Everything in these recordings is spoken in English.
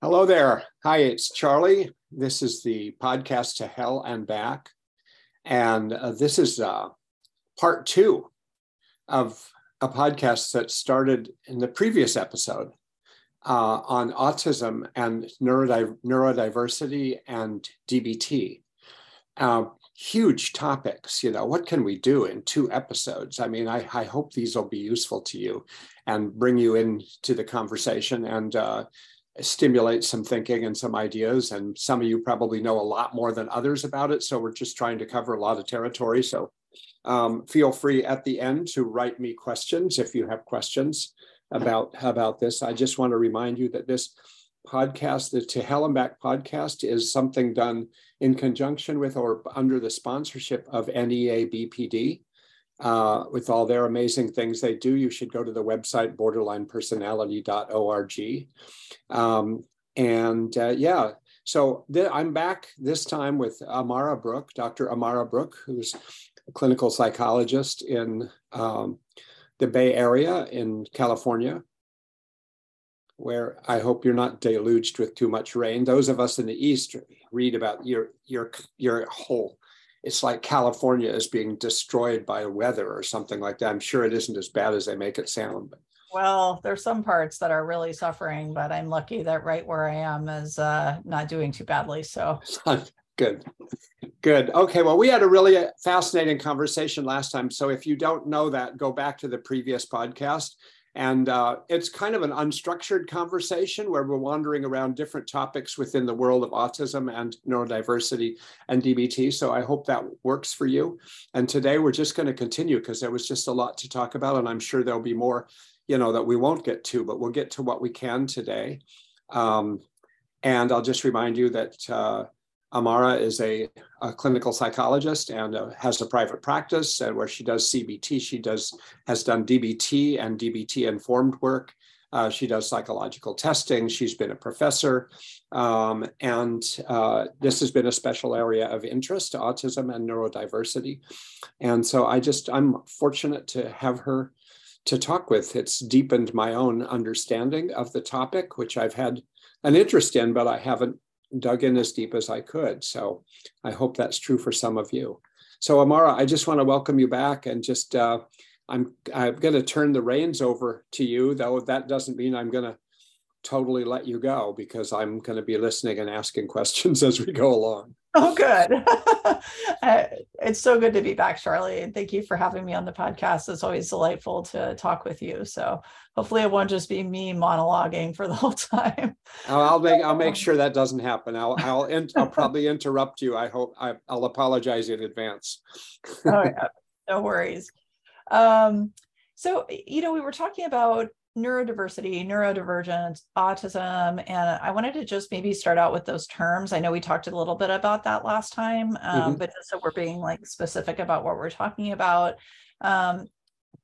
Hello there. Hi, it's Charlie. This is the podcast to Hell and Back. And uh, this is uh, part two of a podcast that started in the previous episode uh, on autism and neurodi- neurodiversity and DBT. Uh, huge topics, you know, what can we do in two episodes? I mean, I, I hope these will be useful to you and bring you into the conversation and uh, stimulate some thinking and some ideas. And some of you probably know a lot more than others about it. So we're just trying to cover a lot of territory. So um, feel free at the end to write me questions if you have questions about about this. I just want to remind you that this podcast, the To Hell and Back podcast, is something done in conjunction with or under the sponsorship of NEA BPD uh, with all their amazing things they do, you should go to the website borderlinepersonality.org. Um, and uh, yeah, so th- I'm back this time with Amara Brook, Dr. Amara Brook, who's a clinical psychologist in um, the Bay Area in California, where I hope you're not deluged with too much rain. Those of us in the East read about your your your whole it's like California is being destroyed by weather or something like that. I'm sure it isn't as bad as they make it sound. But. Well, there's some parts that are really suffering, but I'm lucky that right where I am is uh, not doing too badly. So good, good. Okay, well, we had a really fascinating conversation last time. So if you don't know that, go back to the previous podcast and uh, it's kind of an unstructured conversation where we're wandering around different topics within the world of autism and neurodiversity and DBT. So I hope that works for you. And today we're just going to continue because there was just a lot to talk about. And I'm sure there'll be more, you know, that we won't get to, but we'll get to what we can today. Um, and I'll just remind you that uh, Amara is a, a clinical psychologist and uh, has a private practice and where she does CBT. She does has done DBT and DBT informed work. Uh, she does psychological testing. She's been a professor, um, and uh, this has been a special area of interest: autism and neurodiversity. And so, I just I'm fortunate to have her to talk with. It's deepened my own understanding of the topic, which I've had an interest in, but I haven't dug in as deep as I could. So I hope that's true for some of you. So Amara, I just want to welcome you back and just uh, I'm I'm going to turn the reins over to you, though that doesn't mean I'm going to totally let you go because I'm going to be listening and asking questions as we go along. Oh, good. Uh, it's so good to be back, Charlie. And thank you for having me on the podcast. It's always delightful to talk with you. So hopefully it won't just be me monologuing for the whole time. I'll make I'll make sure that doesn't happen. I'll I'll, in, I'll probably interrupt you. I hope I, will apologize in advance. oh yeah, no worries. Um, so you know we were talking about neurodiversity, neurodivergence, autism. And I wanted to just maybe start out with those terms. I know we talked a little bit about that last time, um, mm-hmm. but just so we're being like specific about what we're talking about. Um,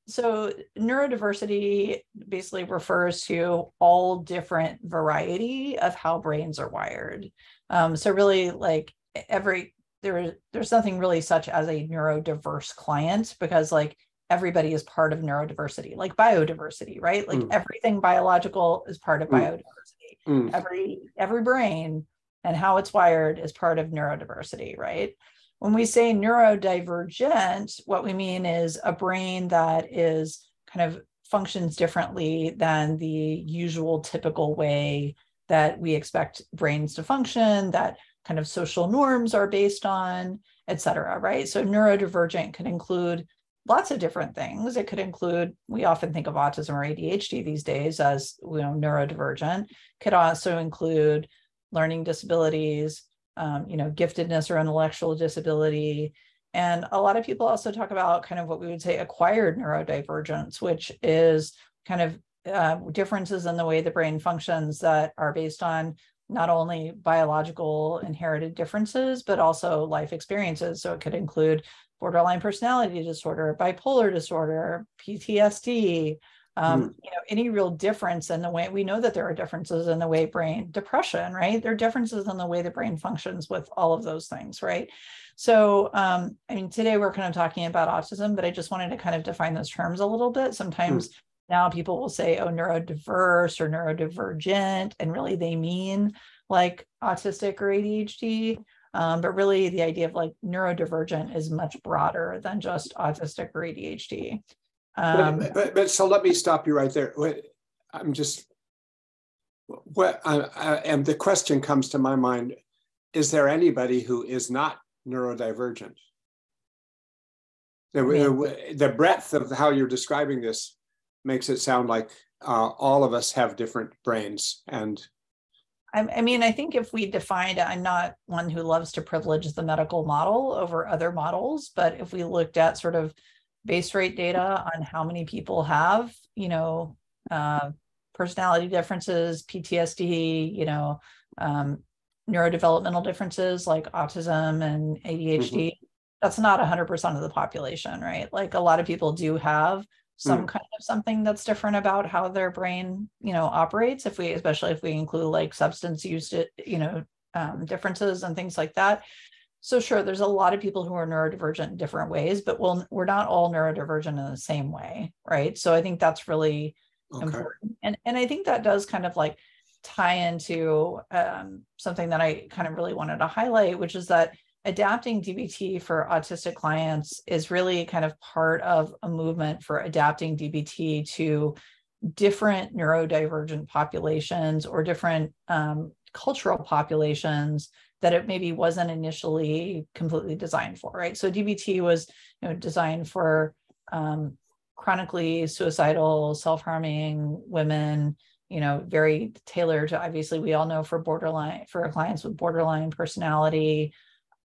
so neurodiversity basically refers to all different variety of how brains are wired. Um, so really like every there there's nothing really such as a neurodiverse client because like everybody is part of neurodiversity, like biodiversity, right? Like mm. everything biological is part of mm. biodiversity. Mm. Every every brain and how it's wired is part of neurodiversity, right? When we say neurodivergent, what we mean is a brain that is kind of functions differently than the usual typical way that we expect brains to function, that kind of social norms are based on, et cetera, right? So neurodivergent could include lots of different things. It could include, we often think of autism or ADHD these days as you know, neurodivergent, could also include learning disabilities, um, you know, giftedness or intellectual disability. And a lot of people also talk about kind of what we would say acquired neurodivergence, which is kind of uh, differences in the way the brain functions that are based on not only biological inherited differences, but also life experiences. So it could include borderline personality disorder, bipolar disorder, PTSD, um, mm. you know, any real difference in the way we know that there are differences in the way brain depression, right? There are differences in the way the brain functions with all of those things, right? So, um, I mean, today we're kind of talking about autism, but I just wanted to kind of define those terms a little bit. Sometimes mm. now people will say, oh, neurodiverse or neurodivergent, and really they mean like autistic or ADHD. Um, but really, the idea of like neurodivergent is much broader than just autistic or ADHD. Um, but, but, but, so let me stop you right there. I'm just what I, I, and the question comes to my mind: Is there anybody who is not neurodivergent? The, the breadth of how you're describing this makes it sound like uh, all of us have different brains and I, mean, I think if we defined, I'm not one who loves to privilege the medical model over other models, but if we looked at sort of base rate data on how many people have, you know, uh, personality differences, PTSD, you know, um, neurodevelopmental differences like autism and ADHD, mm-hmm. that's not 100% of the population, right? Like a lot of people do have some mm. kind of something that's different about how their brain you know operates if we especially if we include like substance use you know um, differences and things like that so sure there's a lot of people who are neurodivergent in different ways but we'll, we're not all neurodivergent in the same way right so i think that's really okay. important and and i think that does kind of like tie into um, something that i kind of really wanted to highlight which is that adapting DBT for autistic clients is really kind of part of a movement for adapting DBT to different neurodivergent populations or different um, cultural populations that it maybe wasn't initially completely designed for, right? So DBT was you know, designed for um, chronically suicidal, self-harming women, you know, very tailored to obviously we all know for borderline for clients with borderline personality,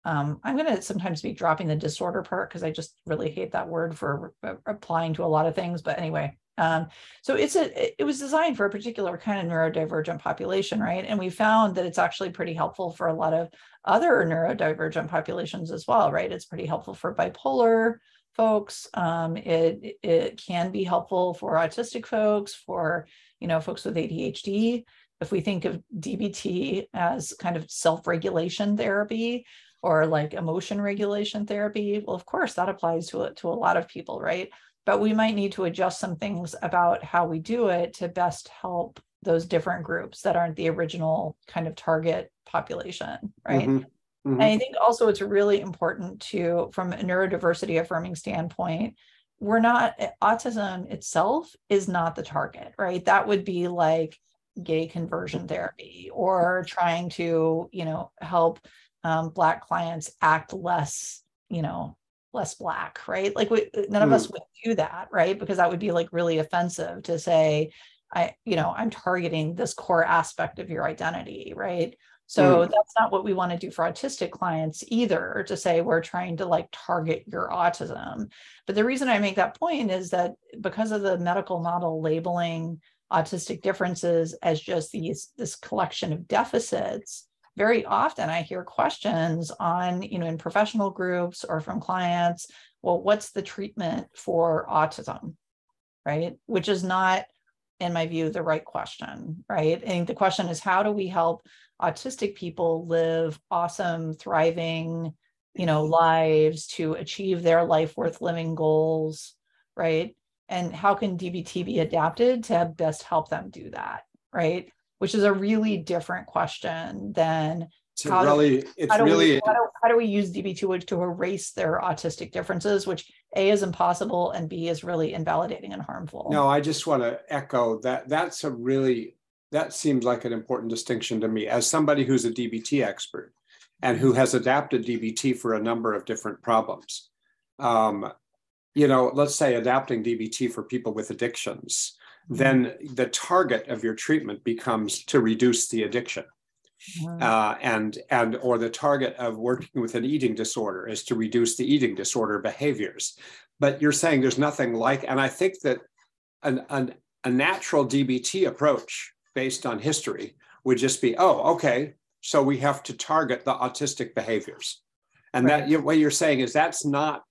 um, I'm going to sometimes be dropping the disorder part because I just really hate that word for re- applying to a lot of things. But anyway, um, so it's a it was designed for a particular kind of neurodivergent population, right? And we found that it's actually pretty helpful for a lot of other neurodivergent populations as well, right? It's pretty helpful for bipolar folks. Um, it it can be helpful for autistic folks, for you know folks with ADHD. If we think of DBT as kind of self-regulation therapy, or like emotion regulation therapy well of course that applies to it to a lot of people right but we might need to adjust some things about how we do it to best help those different groups that aren't the original kind of target population right mm-hmm. Mm-hmm. and i think also it's really important to from a neurodiversity affirming standpoint we're not autism itself is not the target right that would be like gay conversion therapy or trying to you know help um, black clients act less you know less black right like we, none of mm. us would do that right because that would be like really offensive to say i you know i'm targeting this core aspect of your identity right so mm. that's not what we want to do for autistic clients either to say we're trying to like target your autism but the reason i make that point is that because of the medical model labeling autistic differences as just these this collection of deficits very often I hear questions on, you know, in professional groups or from clients, well, what's the treatment for autism? Right. Which is not, in my view, the right question. Right. And the question is, how do we help autistic people live awesome, thriving, you know, mm-hmm. lives to achieve their life worth living goals? Right. And how can DBT be adapted to best help them do that? Right which is a really different question than it's how really do, it's how really we, how, do, how do we use DBT to erase their autistic differences, which A is impossible and B is really invalidating and harmful. No, I just want to echo that that's a really that seems like an important distinction to me as somebody who's a DBT expert and who has adapted DBT for a number of different problems. Um, you know, let's say adapting DBT for people with addictions then the target of your treatment becomes to reduce the addiction. Uh, and and or the target of working with an eating disorder is to reduce the eating disorder behaviors but you're saying there's nothing like and i think that an, an, a natural dbt approach based on history would just be oh okay so we have to target the autistic behaviors and right. that you, what you're saying is that's not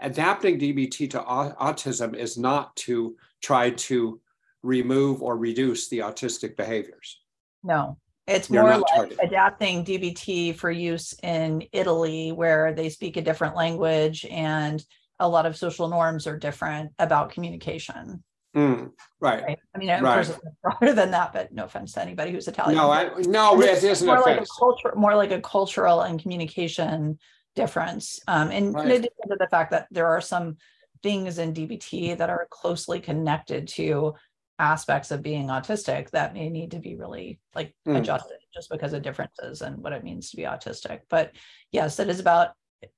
adapting dbt to autism is not to try to remove or reduce the autistic behaviors. No, it's They're more like targeted. adapting DBT for use in Italy, where they speak a different language and a lot of social norms are different about communication. Mm, right. right. I mean, of right. course, it's broader than that, but no offense to anybody who's Italian. No, I, no, it isn't more like a culture, more like a cultural and communication difference. Um, and right. in addition to the fact that there are some things in DBT that are closely connected to aspects of being autistic that may need to be really like mm. adjusted just because of differences and what it means to be autistic. But yes, it is about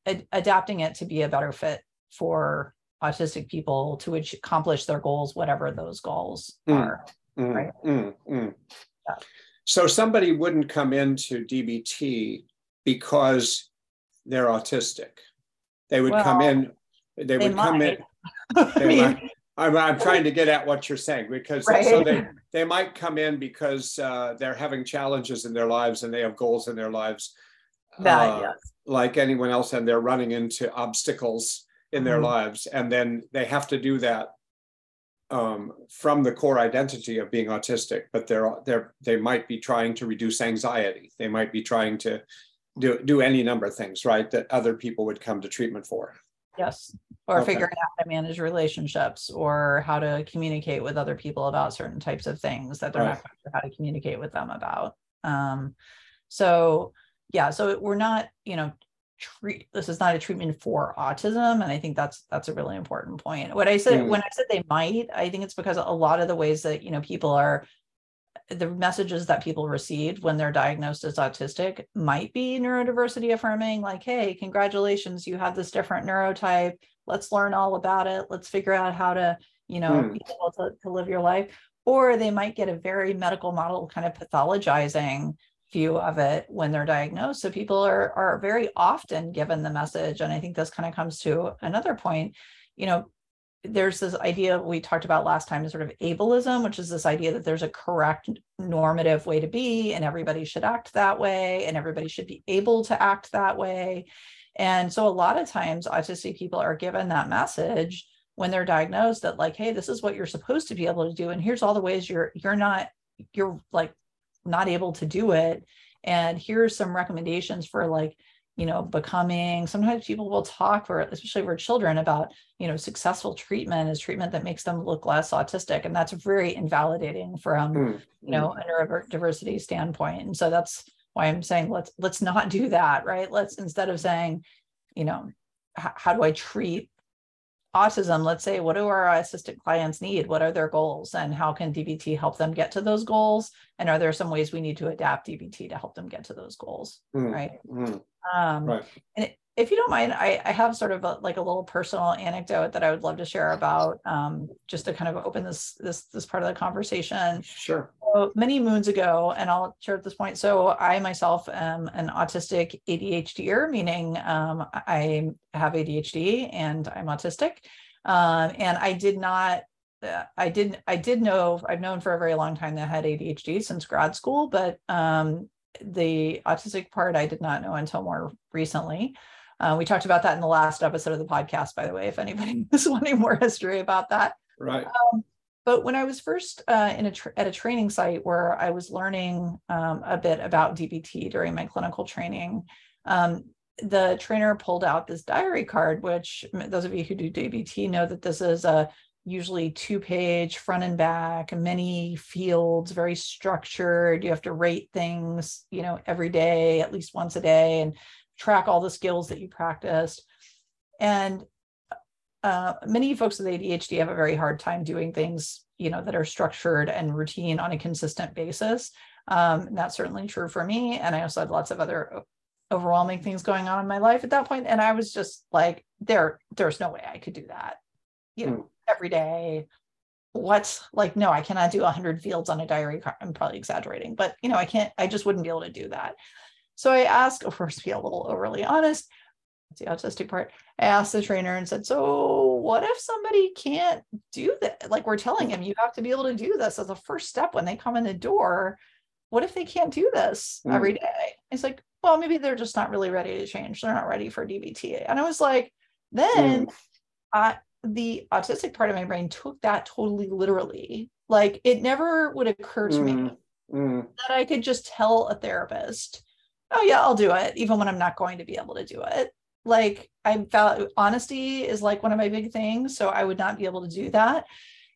ad- adapting it to be a better fit for autistic people to accomplish their goals, whatever those goals mm. are. Mm. Right. Mm, mm. Yeah. So somebody wouldn't come into DBT because they're autistic. They would well, come in. They, they would might. come in. They might, I'm, I'm trying to get at what you're saying because right. so they, they might come in because uh, they're having challenges in their lives and they have goals in their lives. That, uh, yes. Like anyone else, and they're running into obstacles in mm-hmm. their lives. And then they have to do that um, from the core identity of being autistic, but they're, they're, they might be trying to reduce anxiety. They might be trying to do, do any number of things, right, that other people would come to treatment for. Yes. Or okay. figuring out how to manage relationships or how to communicate with other people about certain types of things that they're right. not sure how to communicate with them about. Um, so yeah, so we're not, you know, treat this is not a treatment for autism. And I think that's that's a really important point. What I said mm. when I said they might, I think it's because a lot of the ways that you know people are the messages that people received when they're diagnosed as autistic might be neurodiversity affirming, like, hey, congratulations, you have this different neurotype. Let's learn all about it. Let's figure out how to, you know, hmm. be able to, to live your life. Or they might get a very medical model kind of pathologizing view of it when they're diagnosed. So people are are very often given the message. And I think this kind of comes to another point. You know, there's this idea we talked about last time sort of ableism which is this idea that there's a correct normative way to be and everybody should act that way and everybody should be able to act that way. And so a lot of times autistic people are given that message when they're diagnosed that like hey this is what you're supposed to be able to do and here's all the ways you're you're not you're like not able to do it. And here's some recommendations for like you know becoming sometimes people will talk for especially for children about you know successful treatment is treatment that makes them look less autistic and that's very invalidating from mm. you know a neurodiversity standpoint. And so that's why i'm saying let's let's not do that right? Let's instead of saying you know how do i treat autism let's say what do our assistant clients need what are their goals and how can dbt help them get to those goals and are there some ways we need to adapt dbt to help them get to those goals mm. right mm. Um, right. And if you don't mind, I, I have sort of a, like a little personal anecdote that I would love to share about um, just to kind of open this this this part of the conversation. Sure. So many moons ago, and I'll share at this point. So I myself am an autistic ADHDer, meaning um, I have ADHD and I'm autistic. Um, and I did not I didn't I did know I've known for a very long time that I had ADHD since grad school, but um, the autistic part I did not know until more recently. Uh, we talked about that in the last episode of the podcast, by the way, if anybody is wanting more history about that. Right. Um, but when I was first uh, in a at a training site where I was learning um, a bit about DBT during my clinical training, um, the trainer pulled out this diary card, which those of you who do DBT know that this is a usually two page front and back many fields very structured. You have to rate things you know every day at least once a day and track all the skills that you practiced. And uh, many folks with adhd have a very hard time doing things you know that are structured and routine on a consistent basis. Um, that's certainly true for me. And i also had lots of other overwhelming things going on in my life at that point. and i was just like there there's no way i could do that you know mm every day. What's like no i cannot do 100 fields on a diary card. I'm probably exaggerating but you know i can't i just wouldn't be able to do that. So i asked of course to be a little overly honest the autistic part i asked the trainer and said so what if somebody can't do that like we're telling him you have to be able to do this as a first step when they come in the door what if they can't do this mm. every day it's like well maybe they're just not really ready to change they're not ready for dbt and i was like then mm. I, the autistic part of my brain took that totally literally. Like it never would occur to mm, me mm. that I could just tell a therapist, oh, yeah, I'll do it, even when I'm not going to be able to do it. Like I felt honesty is like one of my big things. So I would not be able to do that.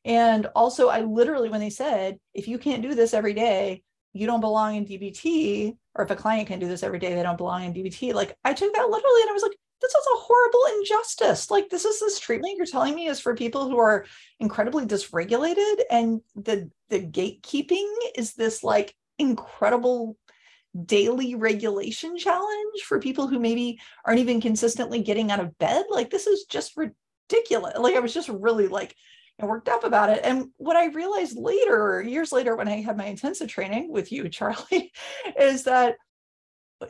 And also, I literally, when they said, if you can't do this every day, you don't belong in DBT, or if a client can do this every day, they don't belong in DBT. Like I took that literally and I was like, this is a horrible injustice. Like this is this treatment you're telling me is for people who are incredibly dysregulated, and the the gatekeeping is this like incredible daily regulation challenge for people who maybe aren't even consistently getting out of bed. Like this is just ridiculous. Like I was just really like worked up about it. And what I realized later, years later, when I had my intensive training with you, Charlie, is that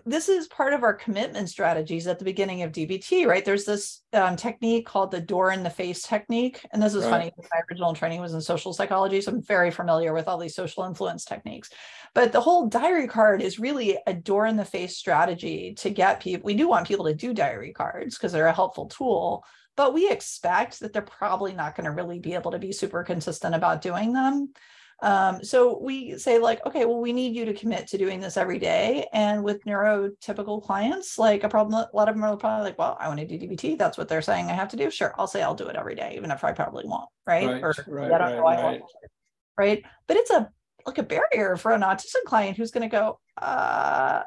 this is part of our commitment strategies at the beginning of DBT, right? There's this um, technique called the door in the face technique. And this is right. funny. My original training was in social psychology. So I'm very familiar with all these social influence techniques. But the whole diary card is really a door in the face strategy to get people. We do want people to do diary cards because they're a helpful tool but we expect that they're probably not going to really be able to be super consistent about doing them. Um, so we say like, okay, well, we need you to commit to doing this every day. And with neurotypical clients, like a problem, a lot of them are probably like, well, I want to do DBT. That's what they're saying I have to do. Sure, I'll say I'll do it every day, even if I probably won't, right? Right, or right, I don't right, know I right. right? But it's a like a barrier for an autistic client who's going to go, uh,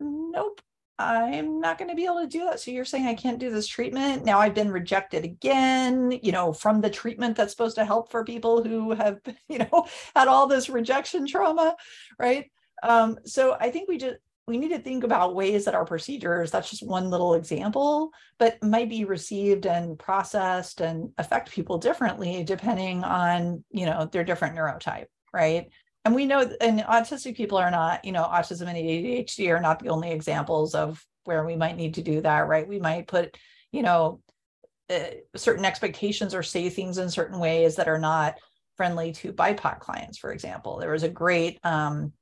nope, I'm not going to be able to do that. So you're saying I can't do this treatment. Now I've been rejected again, you know, from the treatment that's supposed to help for people who have, you know, had all this rejection trauma, right? Um, so I think we just we need to think about ways that our procedures, that's just one little example, but might be received and processed and affect people differently depending on, you know, their different neurotype, right? And we know and autistic people are not you know autism and adhd are not the only examples of where we might need to do that right? We might put you know uh, certain expectations or say things in certain ways that are not friendly to bipoc clients for example. There was a great um,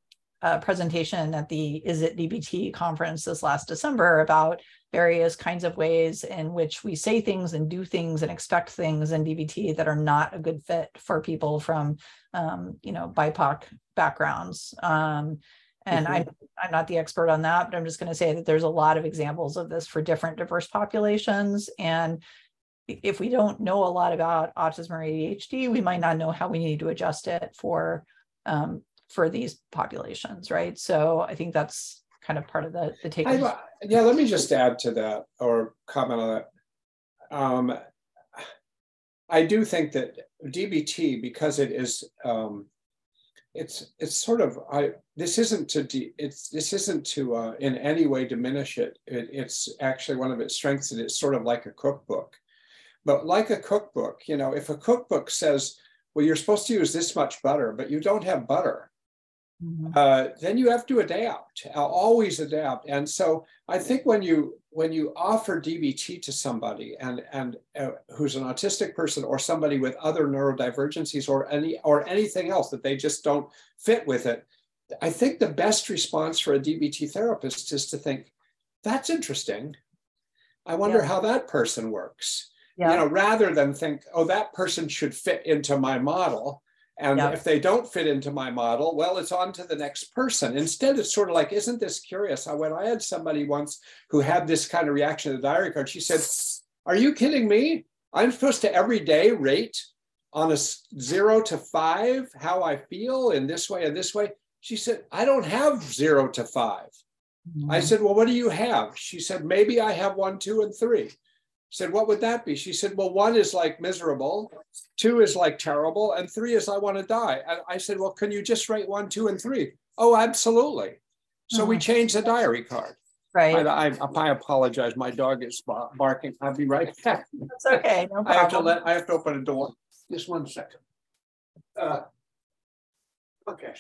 uh, presentation at the ISITDBT conference this last december about various kinds of ways in which we say things and do things and expect things in DBT that are not a good fit for people from, um, you know, BIPOC backgrounds. Um, and mm-hmm. I'm, I'm not the expert on that, but I'm just going to say that there's a lot of examples of this for different diverse populations. And if we don't know a lot about autism or ADHD, we might not know how we need to adjust it for um, for these populations, right? So I think that's kind of part of the the take. yeah, let me just add to that or comment on that. Um, I do think that DBT, because it is, um, it's it's sort of I. This isn't to de, it's this isn't to uh, in any way diminish it. it. It's actually one of its strengths that it's sort of like a cookbook, but like a cookbook, you know, if a cookbook says, well, you're supposed to use this much butter, but you don't have butter, Mm-hmm. Uh, then you have to adapt uh, always adapt and so i think when you when you offer dbt to somebody and and uh, who's an autistic person or somebody with other neurodivergencies or any or anything else that they just don't fit with it i think the best response for a dbt therapist is to think that's interesting i wonder yeah. how that person works yeah. you know rather than think oh that person should fit into my model and yep. if they don't fit into my model, well, it's on to the next person. Instead, it's sort of like, isn't this curious? I, when I had somebody once who had this kind of reaction to the diary card, she said, Are you kidding me? I'm supposed to every day rate on a zero to five how I feel in this way and this way. She said, I don't have zero to 5 mm-hmm. I said, Well, what do you have? She said, Maybe I have one, two, and three said, What would that be? She said, Well, one is like miserable, two is like terrible, and three is I want to die. And I said, Well, can you just write one, two, and three? Oh, absolutely. So we mm-hmm. changed the diary card. Right. I, I, I, apologize. My dog is barking. I'll be right back. That's okay. No problem. I have to let. I have to open a door. Just one second. Uh, okay.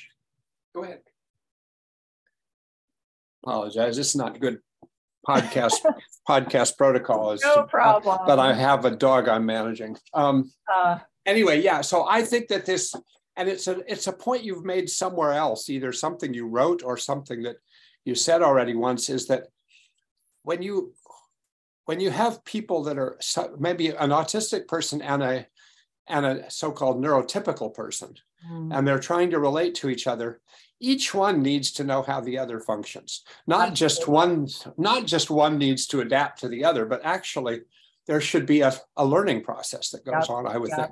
Go ahead. Apologize. It's not good podcast podcast protocol is no problem. but I have a dog I'm managing. Um, uh, anyway, yeah. So I think that this, and it's a it's a point you've made somewhere else, either something you wrote or something that you said already once, is that when you when you have people that are maybe an autistic person and a and a so-called neurotypical person, mm. and they're trying to relate to each other, each one needs to know how the other functions not just one not just one needs to adapt to the other but actually there should be a, a learning process that goes on i would think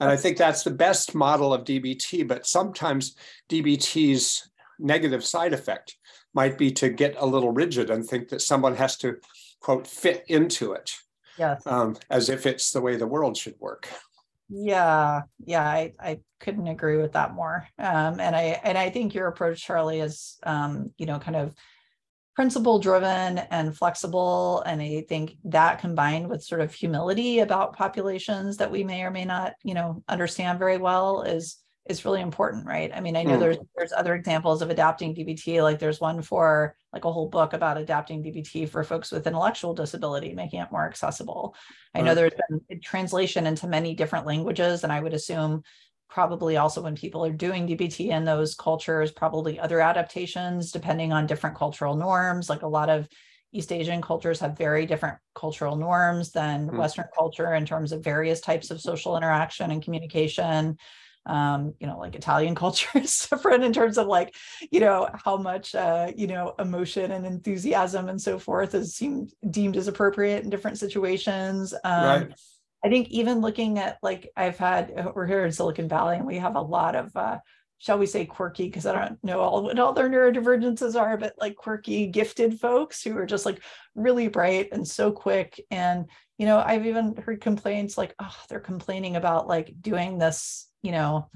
And I think that's the best model of DBT, but sometimes DBT's negative side effect might be to get a little rigid and think that someone has to, quote, fit into it. Yes. Um, as if it's the way the world should work. Yeah, yeah, I, I couldn't agree with that more. Um, and I and I think your approach, Charlie, is um, you know, kind of principle driven and flexible. And I think that combined with sort of humility about populations that we may or may not, you know, understand very well is is really important, right? I mean, I know mm. there's there's other examples of adapting DBT. Like there's one for like a whole book about adapting DBT for folks with intellectual disability, making it more accessible. I know there's been translation into many different languages, and I would assume probably also when people are doing DBT in those cultures, probably other adaptations depending on different cultural norms. Like a lot of East Asian cultures have very different cultural norms than mm. Western culture in terms of various types of social interaction and communication um, you know, like Italian culture is different in terms of like, you know, how much, uh, you know, emotion and enthusiasm and so forth is seemed deemed as appropriate in different situations. Um, right. I think even looking at like I've had, uh, we're here in Silicon Valley and we have a lot of, uh, shall we say quirky because i don't know all what all their neurodivergences are but like quirky gifted folks who are just like really bright and so quick and you know i've even heard complaints like oh they're complaining about like doing this you know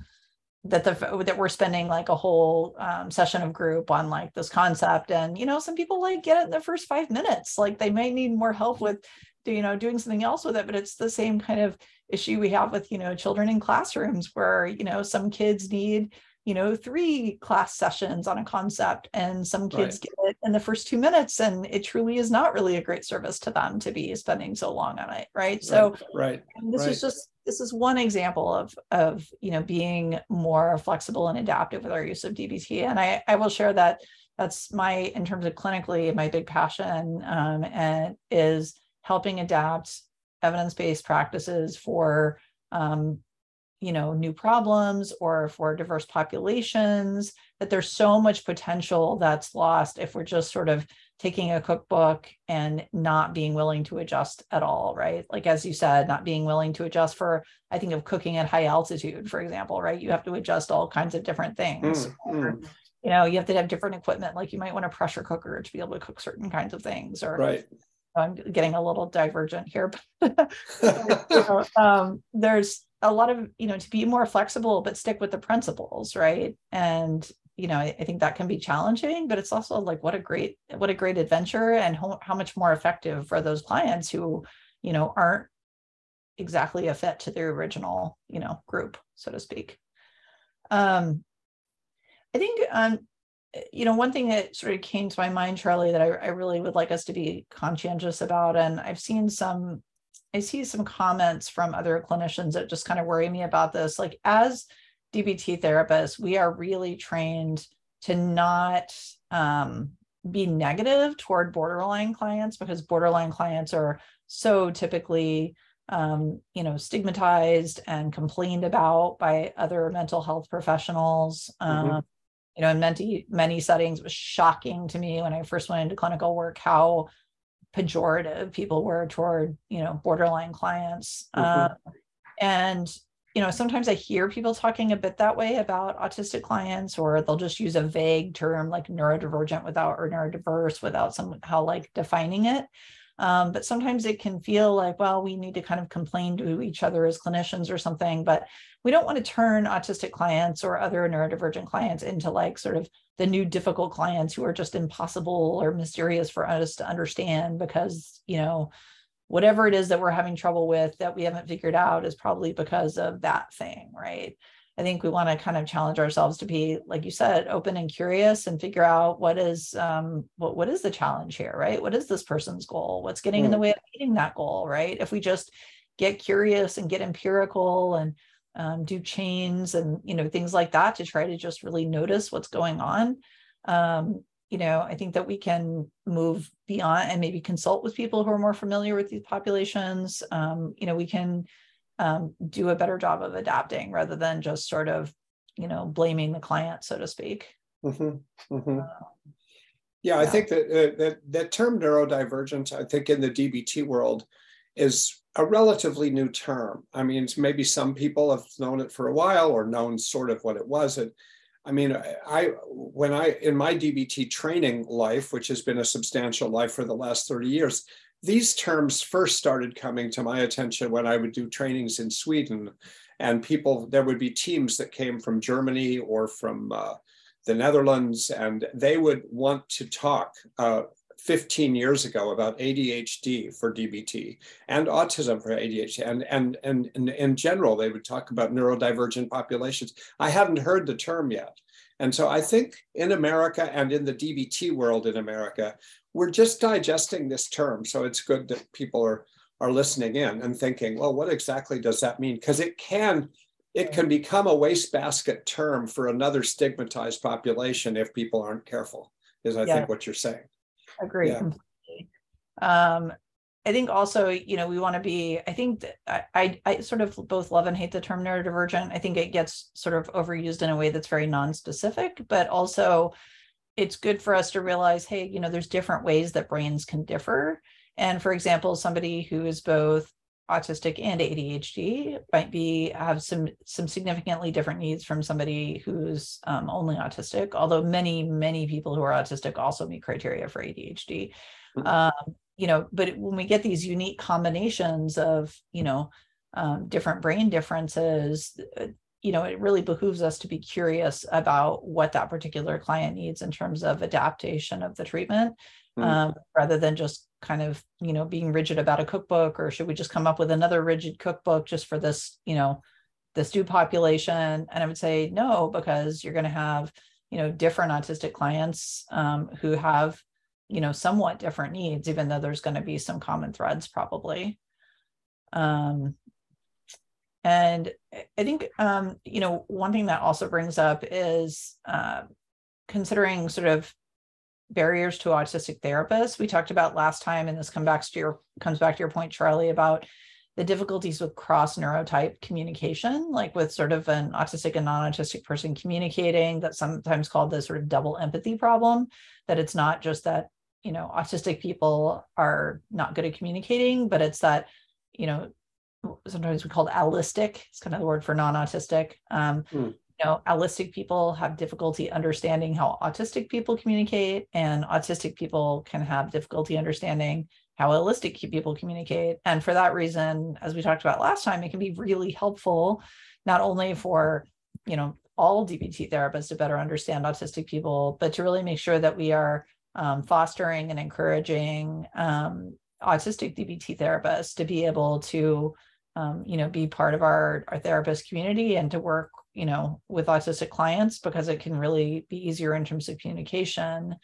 that the that we're spending like a whole um, session of group on like this concept. And you know some people like get it in the first five minutes. Like they might need more help with you know doing something else with it. But it's the same kind of issue we have with you know children in classrooms where you know some kids need you know three class sessions on a concept and some kids right. get it in the first two minutes and it truly is not really a great service to them to be spending so long on it right, right. so right this right. is just this is one example of of you know being more flexible and adaptive with our use of dbt and i i will share that that's my in terms of clinically my big passion um, and is helping adapt evidence-based practices for um, you know new problems or for diverse populations that there's so much potential that's lost if we're just sort of taking a cookbook and not being willing to adjust at all right? Like as you said not being willing to adjust for i think of cooking at high altitude for example right? You have to adjust all kinds of different things. Mm, mm. you know you have to have different equipment like you might want a pressure cooker to be able to cook certain kinds of things or right. I'm getting a little divergent here, but you know, um, there's a lot of you know to be more flexible but stick with the principles right? And you know I, I, think that can be challenging but it's also like what a great what a great adventure and how, how much more effective for those clients who you know aren't exactly a fit to their original you know group so to speak. Um i think um you know one thing that sort of came to my mind charlie that I, I really would like us to be conscientious about and i've seen some I see some comments from other clinicians that just kind of worry me about this. Like, as DBT therapists, we are really trained to not um, be negative toward borderline clients because borderline clients are so typically um, you know stigmatized and complained about by other mental health professionals mm-hmm. um, you know in many many settings it was shocking to me when i first went into clinical work how pejorative people were toward you know borderline clients mm-hmm. uh, and you know sometimes i hear people talking a bit that way about autistic clients or they'll just use a vague term like neurodivergent without or neurodiverse without somehow like defining it um, but sometimes it can feel like, well, we need to kind of complain to each other as clinicians or something. But we don't want to turn autistic clients or other neurodivergent clients into like sort of the new difficult clients who are just impossible or mysterious for us to understand because, you know, whatever it is that we're having trouble with that we haven't figured out is probably because of that thing, right? I think we want to kind of challenge ourselves to be, like you said, open and curious and figure out what is um, what what is the challenge here, right? What is this person's goal? What's getting mm. in the mm. way of meeting that goal, right? If we just get curious and get empirical and um, do chains and you know things like that to try to just really notice what's going on, um, you know, I think that we can move beyond and maybe consult with people who are more familiar with these populations. Um, you know, we can um, do a better job of adapting rather than just sort of you know blaming the client so to speak mm-hmm. Mm-hmm. Uh, yeah, yeah, i think that, uh, that that term neurodivergent i think in the dbt world is a relatively new term. I mean, maybe some people have known it for a while or known sort of what it was. And I mean, I when I in my DBT training life, which has been a substantial life for the last 30 years, these terms first started coming to my attention when I would do trainings in Sweden, and people there would be teams that came from Germany or from uh, the Netherlands, and they would want to talk uh, 15 years ago about ADHD for DBT and autism for ADHD. And, and, and, and in general, they would talk about neurodivergent populations. I hadn't heard the term yet. And so I think in America and in the DBT world in America, we're just digesting this term. So it's good that people are, are listening in and thinking, well, what exactly does that mean? Because it can it can become a wastebasket term for another stigmatized population if people aren't careful, is I yeah. think what you're saying. Agree yeah. completely. Um, I think also, you know, we want to be, I think I, I, I sort of both love and hate the term neurodivergent. I think it gets sort of overused in a way that's very non-specific, but also it's good for us to realize, hey, you know, there's different ways that brains can differ. And for example, somebody who is both autistic and ADHD might be have some some significantly different needs from somebody who's um, only autistic. Although many many people who are autistic also meet criteria for ADHD. Mm-hmm. Um, you know, but when we get these unique combinations of you know um, different brain differences, you know, it really behooves us to be curious about what that particular client needs in terms of adaptation of the treatment mm. um, rather than just kind of you know being rigid about a cookbook or should we just come up with another rigid cookbook just for this you know this new population and i would say no because you're going to have you know different autistic clients um, who have you know somewhat different needs even though there's going to be some common threads probably um, and i think um, you know one thing that also brings up is uh, considering sort of barriers to autistic therapists. We talked about last time, and this comes back to your comes back to your point, Charlie, about the difficulties with cross neurotype communication, like with sort of an autistic and non-autistic person communicating, that's sometimes called the sort of double empathy problem, that it's not just that, you know, autistic people are not good at communicating, but it's that, you know, sometimes we call it allistic, it's kind of the word for non-autistic. Um, mm you know, allistic people have difficulty understanding how autistic people communicate, and autistic people can have difficulty understanding how allistic people communicate. And for that reason, as we talked about last time, it can be really helpful, not only for, you know, all DBT therapists to better understand autistic people, but to really make sure that we are um, fostering and encouraging um, autistic DBT therapists to be able to, um, you know, be part of our, our therapist community and to work you know, with autistic clients because it can really be easier in terms of communication.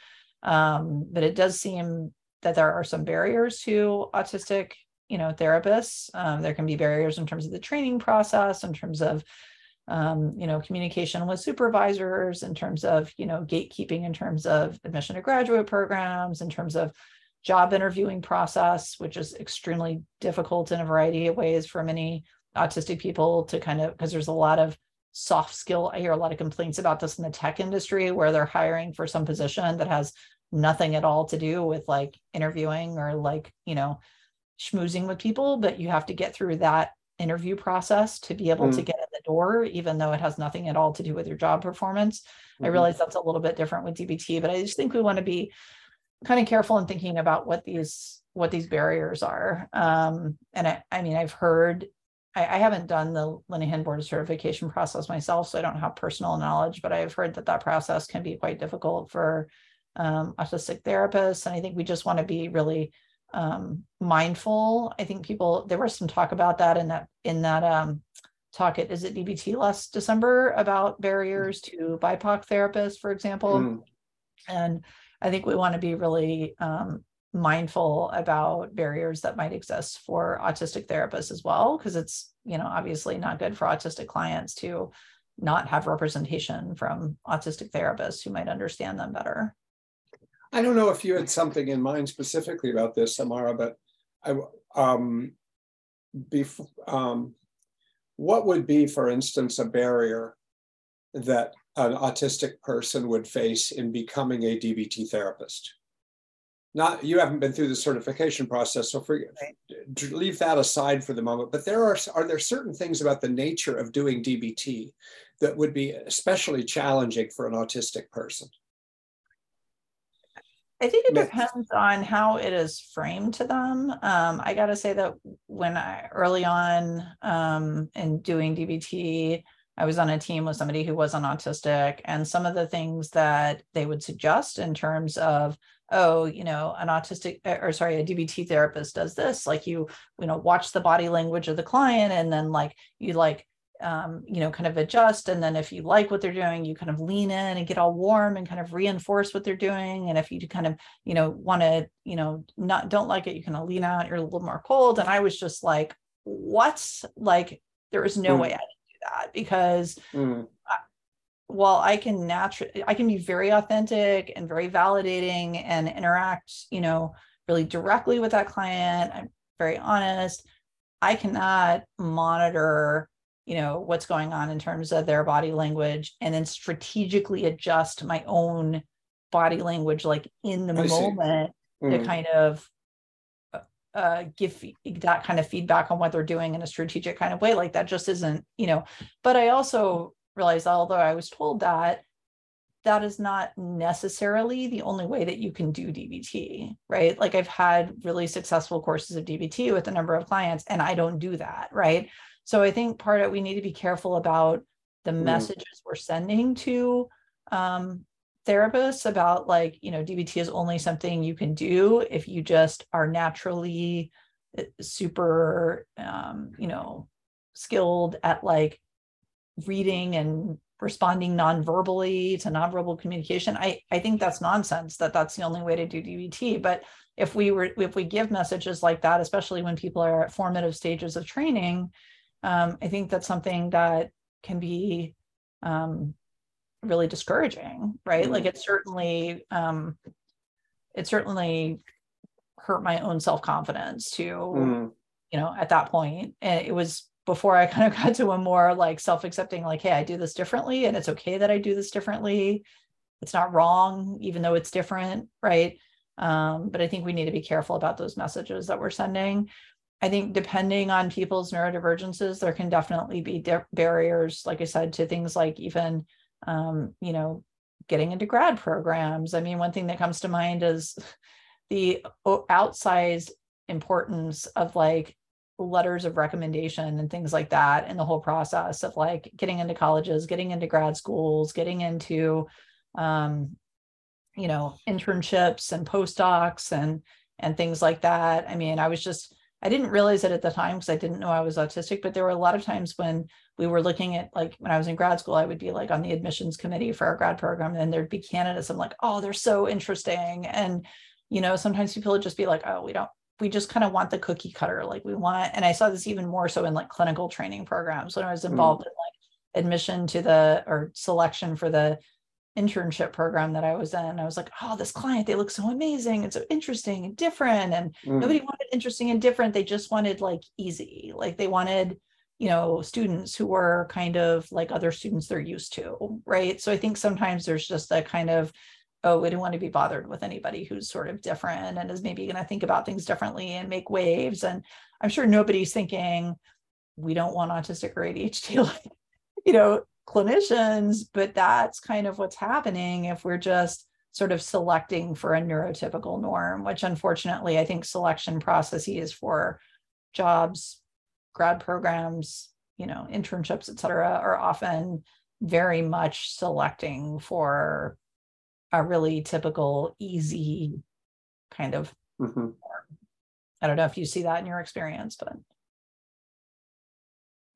Um, but it does seem that there are some barriers to autistic, you know, therapists. Um, there can be barriers in terms of the training process, in terms of um, you know, communication with supervisors, in terms of, you know, gatekeeping, in terms of admission to graduate programs, in terms of job interviewing process, which is extremely difficult in a variety of ways for many autistic people to kind of because there's a lot of soft skill. I hear a lot of complaints about this in the tech industry where they're hiring for some position that has nothing at all to do with like interviewing or like, you know, schmoozing with people, but you have to get through that interview process to be able mm. to get in the door, even though it has nothing at all to do with your job performance. Mm-hmm. I realize that's a little bit different with DBT, but I just think we want to be kind of careful in thinking about what these what these barriers are. Um, and I, I mean, I've heard I, I, haven't done the Linehan board certification process myself, so I don't have personal knowledge, but I've heard that that process can be quite difficult for um, autistic therapists. And I think we just want to be really um, mindful. I think people, there was some talk about that in that, in that um, talk at, ISITDBT last December about barriers to BIPOC therapists, for example. Mm. And I think we want to be really um, mindful about barriers that might exist for autistic therapists as well because it's you know obviously not good for autistic clients to not have representation from autistic therapists who might understand them better. I don't know if you had something in mind specifically about this Amara but i um before um what would be for instance a barrier that an autistic person would face in becoming a dbt therapist not you haven't been through the certification process so for right. leave that aside for the moment but there are are there certain things about the nature of doing dbt that would be especially challenging for an autistic person I think it depends on how it is framed to them. Um, I got to say that when I early on um, in doing DBT, I was on a team with somebody who wasn't autistic, and some of the things that they would suggest in terms of, oh, you know, an autistic or sorry, a DBT therapist does this, like you, you know, watch the body language of the client, and then like you like um, you know, kind of adjust. And then if you like what they're doing, you kind of lean in and get all warm and kind of reinforce what they're doing. And if you kind of, you know, want to, you know, not don't like it, you kind of lean out, you're a little more cold. And I was just like, what's like, there is no mm. way I that because mm. I, while I can naturally, I can be very authentic and very validating and interact, you know, really directly with that client. I'm very honest. I cannot monitor you know what's going on in terms of their body language and then strategically adjust my own body language like in the I moment mm. to kind of uh, give that kind of feedback on what they're doing in a strategic kind of way like that just isn't you know but i also realized although i was told that that is not necessarily the only way that you can do DBT, right? Like I've had really successful courses of DBT with a number of clients, and I don't do that, right? So I think part of it, we need to be careful about the mm. messages we're sending to um, therapists about like, you know, DBT is only something you can do if you just are naturally uh, super, um, you know, skilled at like reading and responding non-verbally to nonverbal communication. I, I think that's nonsense that that's the only way to do DBT. But if we were, if we give messages like that, especially when people are at formative stages of training, um, I think that's something that can be um, really discouraging, right? Mm-hmm. Like it certainly, um, it certainly hurt my own self confidence to, mm-hmm. you know, at that point. And it was before I kind of got to a more like self accepting, like, hey, I do this differently, and it's okay that I do this differently. It's not wrong, even though it's different, right? Um, but I think we need to be careful about those messages that we're sending. I think depending on people's neurodivergences, there can definitely be barriers, like I said, to things like even, um, you know, getting into grad programs. I mean, one thing that comes to mind is the outsized importance of like letters of recommendation and things like that in the whole process of like getting into colleges, getting into grad schools, getting into, um, you know, internships and postdocs and and things like that. I mean, I was just I didn't realize it at the time because I didn't know I was autistic, but there were a lot of times when we were looking at like when I was in grad school, I would be like on the admissions committee for our grad program, and there'd be candidates. I'm like, oh, they're so interesting. And you know, sometimes people would just be like, oh, we don't, we just kind of want the cookie cutter. Like we want, and I saw this even more so in like clinical training programs when I was mm. involved mm. in like admission to the or selection for the internship program that I was in. I was like, oh, this client, they look so amazing and so interesting and different. And mm. nobody wanted interesting and different. They just wanted like easy. Like they wanted, you know, students who were kind of like other students they're used to. Right. So I think sometimes there's just a kind of, oh, we don't want to be bothered with anybody who's sort of different and is maybe going to think about things differently and make waves. And I'm sure nobody's thinking, we don't want autistic or ADHD. you know, clinicians, but that's kind of what's happening if we're just sort of selecting for a neurotypical norm, which unfortunately I think selection processes for jobs, grad programs, you know, internships, et cetera, are often very much selecting for a really typical, easy kind of. Mm-hmm. I don't know if you see that in your experience, but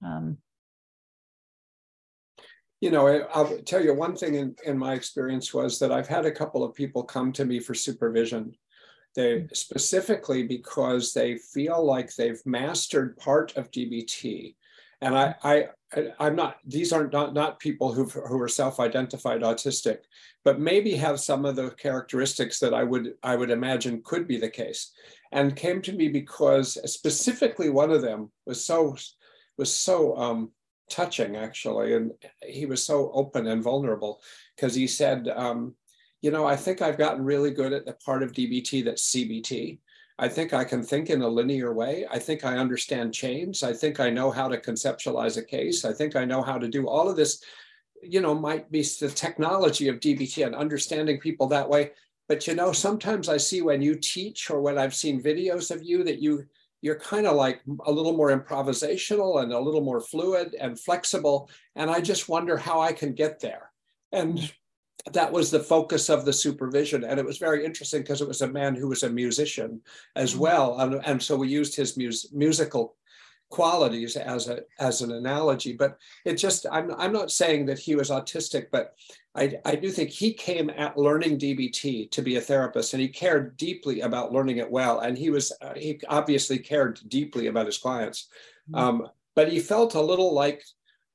um, you know, I'll tell you one thing in, in my experience was that I've had a couple of people come to me for supervision. They mm. specifically because they feel like they've mastered part of DBT. And I, I, I'm not, these aren't not, not people who who are self-identified autistic, but maybe have some of the characteristics that I would, I would imagine could be the case. And came to me because specifically one of them was so, was so um, touching actually and he was so open and vulnerable because he said um, you know, I think I've gotten really good at the part of DBT that's CBT. I think I can think in a linear way. I think I understand chains. I think I know how to conceptualize a case. I think I know how to do all of this, you know, might be the technology of DBT and understanding people that way. But, you know, sometimes I see when you teach or when I've seen videos of you that you, you're kind of like a little more improvisational and a little more fluid and flexible. And I just wonder how I can get there. And that was the focus of the supervision. And it was very interesting because it was a man who was a musician as mm-hmm. well. And, and so we used his mus- musical qualities as a as an analogy but it just i'm i'm not saying that he was autistic but i i do think he came at learning dbt to be a therapist and he cared deeply about learning it well and he was uh, he obviously cared deeply about his clients mm-hmm. um, but he felt a little like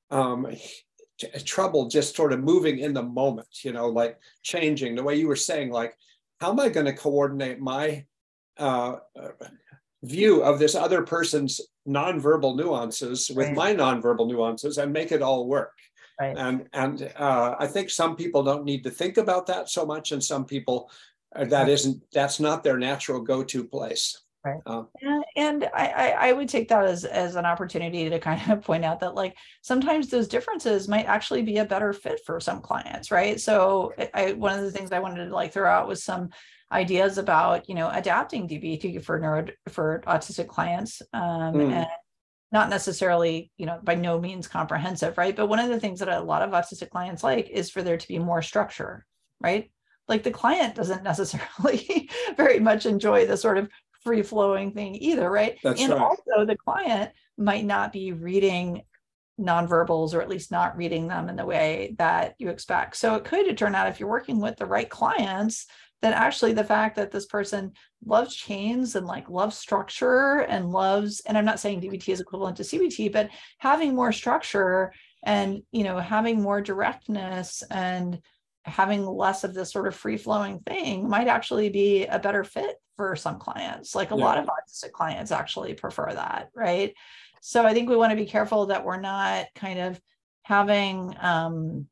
um, trouble just sort of moving in the moment, you know, like changing the way you were saying, like, how am I going to coordinate my uh, view of this other person's nonverbal nuances with right. my nonverbal nuances and make it all work? Right. And and uh, I think some people don't need to think about that so much, and some people uh, that isn't that's not their natural go-to place. Right. Um, and, and I, I would take that as as an opportunity to kind of point out that like sometimes those differences might actually be a better fit for some clients, right? So I one of the things I wanted to like throw out was some ideas about you know adapting DBT for neuro for autistic clients um, mm. and not necessarily you know by no means comprehensive, right? But one of the things that a lot of autistic clients like is for there to be more structure, right? like the client doesn't necessarily very much enjoy the sort of free flowing thing either, right? That's and right. also the client might not be reading nonverbals or at least not reading them in the way that you expect. So it could turn out if you're working with the right clients, that actually the fact that this person loves chains and like loves structure and loves, and I'm not saying DBT is equivalent to CBT, but having more structure and you know having more directness and having less of this sort of free flowing thing might actually be a better fit for some clients. Like a yeah. lot of autistic clients actually prefer that, right? So I think we want to be careful that we're not kind of having, um,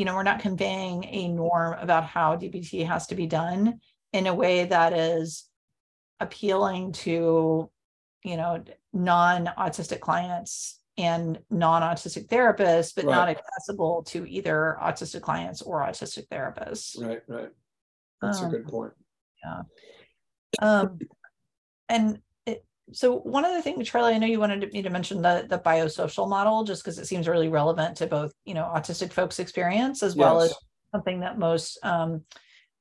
you know, we're not conveying a norm about how DBT has to be done in a way that is appealing to, you know, non autistic clients and non-autistic therapists, but right. not accessible to either autistic clients or autistic therapists. Right, right. That's um, a good point. Yeah. Um, and so one other thing, Charlie, I know you wanted me to mention the the biosocial model, just because it seems really relevant to both, you know, autistic folks' experience as yes. well as something that most um,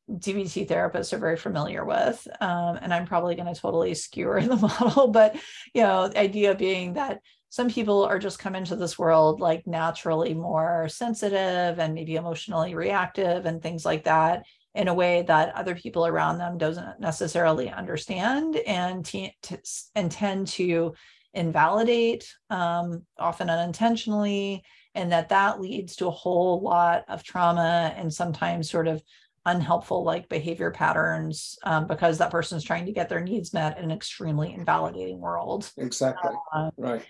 DBT therapists are very familiar with. Um, and I'm probably going to totally skewer the model, but you know, the idea being that some people are just come into this world like naturally more sensitive and maybe emotionally reactive and things like that in a way that other people around them doesn't necessarily understand and, t- t- and tend to invalidate um, often unintentionally and that that leads to a whole lot of trauma and sometimes sort of unhelpful like behavior patterns um, because that person is trying to get their needs met in an extremely invalidating world. Exactly. Uh, right.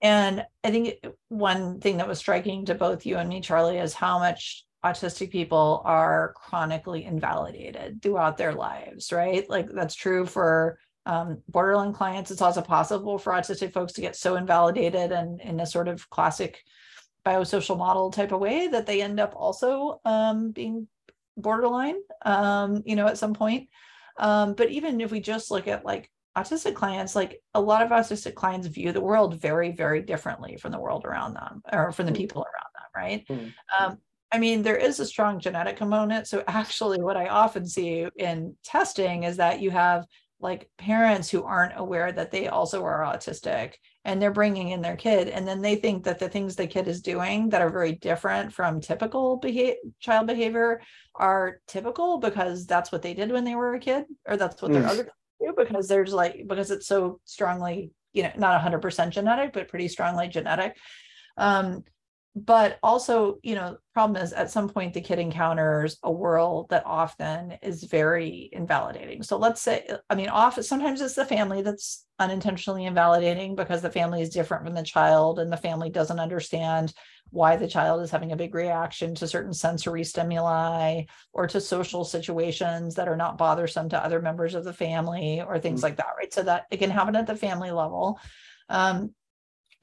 and I think one thing that was striking to both you and me, Charlie, is how much autistic people are chronically invalidated throughout their lives, right? Like that's true for um, borderline clients. It's also possible for autistic folks to get so invalidated and in a sort of classic biosocial model type of way that they end up also um, being borderline, um, you know, at some point. Um, but even if we just look at like autistic clients, like a lot of autistic clients view the world very, very differently from the world around them or from the mm. people around them, right? Mm-hmm. I mean, there is a strong genetic component. So, actually, what I often see in testing is that you have like parents who aren't aware that they also are autistic and they're bringing in their kid and then they think that the things the kid is doing that are very different from typical behavior, child behavior are typical because that's what they did when they were a kid or that's what mm. their other because there's like because it's so strongly you know not 100% genetic but pretty strongly genetic um but also, you know, problem is at some point the kid encounters a world that often is very invalidating. So let's say, I mean, often sometimes it's the family that's unintentionally invalidating because the family is different from the child and the family doesn't understand why the child is having a big reaction to certain sensory stimuli or to social situations that are not bothersome to other members of the family or things mm-hmm. like that, right? So that it can happen at the family level. Um,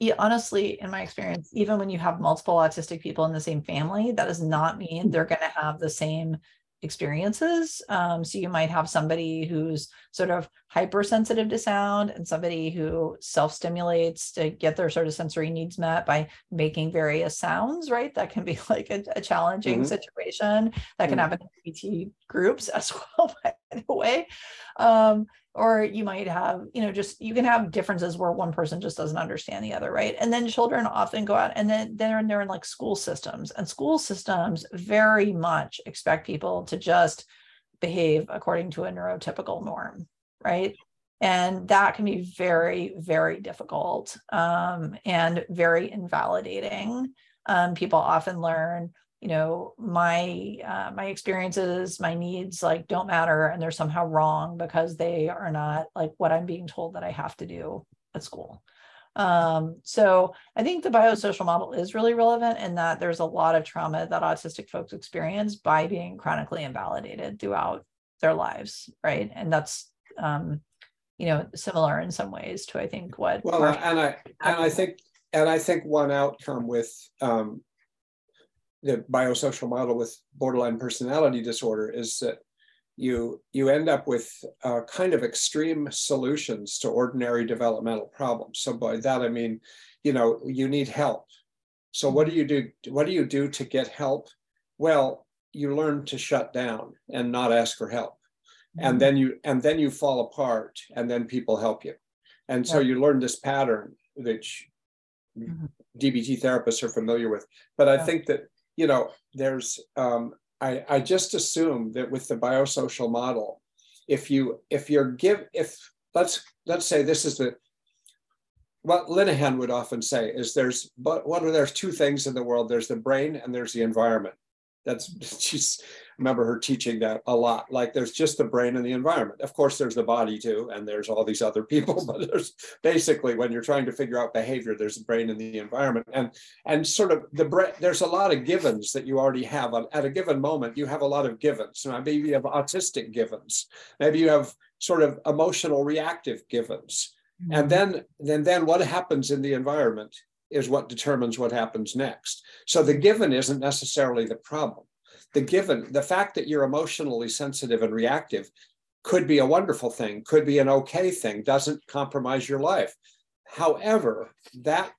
yeah, honestly, in my experience, even when you have multiple autistic people in the same family, that does not mean they're going to have the same experiences. Um, so you might have somebody who's sort of hypersensitive to sound and somebody who self-stimulates to get their sort of sensory needs met by making various sounds, right? That can be like a, a challenging mm-hmm. situation that can mm-hmm. happen in DBT groups as well, by the way. Um, or you might have you know just you can have differences where one person just doesn't understand the other right? And then children often go out and then they're, they're in like school systems and school systems very much expect people to just behave according to a neurotypical norm right? And that can be very very difficult um, and very invalidating. Um, people often learn you know my uh, my experiences my needs like don't matter and they're somehow wrong because they are not like what i'm being told that i have to do at school. Um, so i think the biosocial model is really relevant in that there's a lot of trauma that autistic folks experience by being chronically invalidated throughout their lives right? And that's um, you know similar in some ways to i think what well and i and i think and i think one outcome with um, the biosocial model with borderline personality disorder is that you you end up with uh, kind of extreme solutions to ordinary developmental problems. So by that I mean, you know, you need help. So what do you do? What do you do to get help? Well, you learn to shut down and not ask for help, mm-hmm. and then you and then you fall apart, and then people help you, and so yeah. you learn this pattern which mm-hmm. DBT therapists are familiar with. But I yeah. think that you know, there's um, I, I just assume that with the biosocial model, if you if you're give if let's let's say this is the what Linehan would often say is there's but what are there's two things in the world. There's the brain and there's the environment that's she's remember her teaching that a lot. Like there's just the brain and the environment. Of course there's the body too and there's all these other people but there's basically when you're trying to figure out behavior there's the brain and the environment. And and sort of the brain there's a lot of givens that you already have. At a given moment you have a lot of givens. Maybe you have autistic givens. Maybe you have sort of emotional reactive givens. Mm-hmm. and then then then what happens in the environment is what determines what happens next. So the given isn't necessarily the problem. The given, the fact that you're emotionally sensitive and reactive could be a wonderful thing, could be an okay thing, doesn't compromise your life. However, that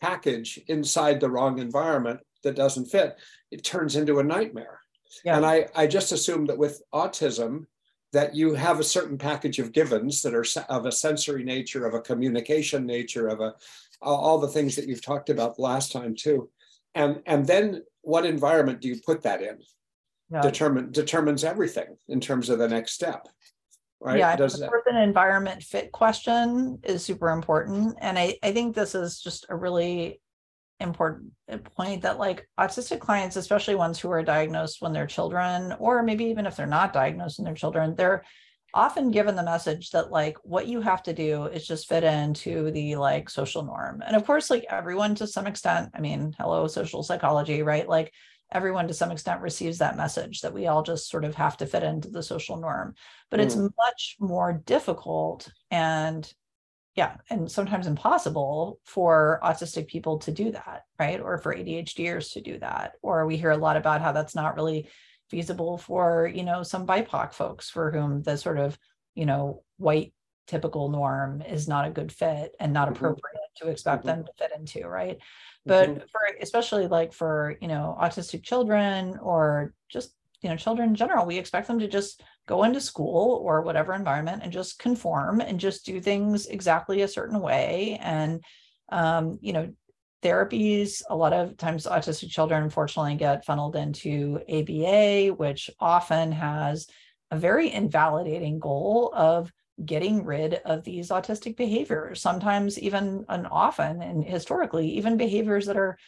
package inside the wrong environment that doesn't fit, it turns into a nightmare. Yeah. And I, I just assume that with autism, that you have a certain package of givens that are of a sensory nature, of a communication nature, of a all the things that you've talked about last time too. And and then what environment do you put that in? Yeah. Determine determines everything in terms of the next step. Right. Yeah, Does the person environment fit question is super important. And I, I think this is just a really important point that like autistic clients, especially ones who are diagnosed when they're children, or maybe even if they're not diagnosed when they're children, they're often given the message that like what you have to do is just fit into the like social norm. And of course like everyone to some extent i mean hello social psychology right? Like everyone to some extent receives that message that we all just sort of have to fit into the social norm. But mm. it's much more difficult and yeah and sometimes impossible for autistic people to do that right? Or for adhders to do that. Or we hear a lot about how that's not really feasible for you know some bipoc folks for whom the sort of you know white typical norm is not a good fit and not mm-hmm. appropriate mm-hmm. to expect mm-hmm. them to fit into right but mm-hmm. for especially like for you know autistic children or just you know children in general we expect them to just go into school or whatever environment and just conform and just do things exactly a certain way and um, you know therapies. A lot of times, autistic children unfortunately get funneled into ABA, which often has a very invalidating goal of getting rid of these autistic behaviors. Sometimes, even and often, and historically, even behaviors that are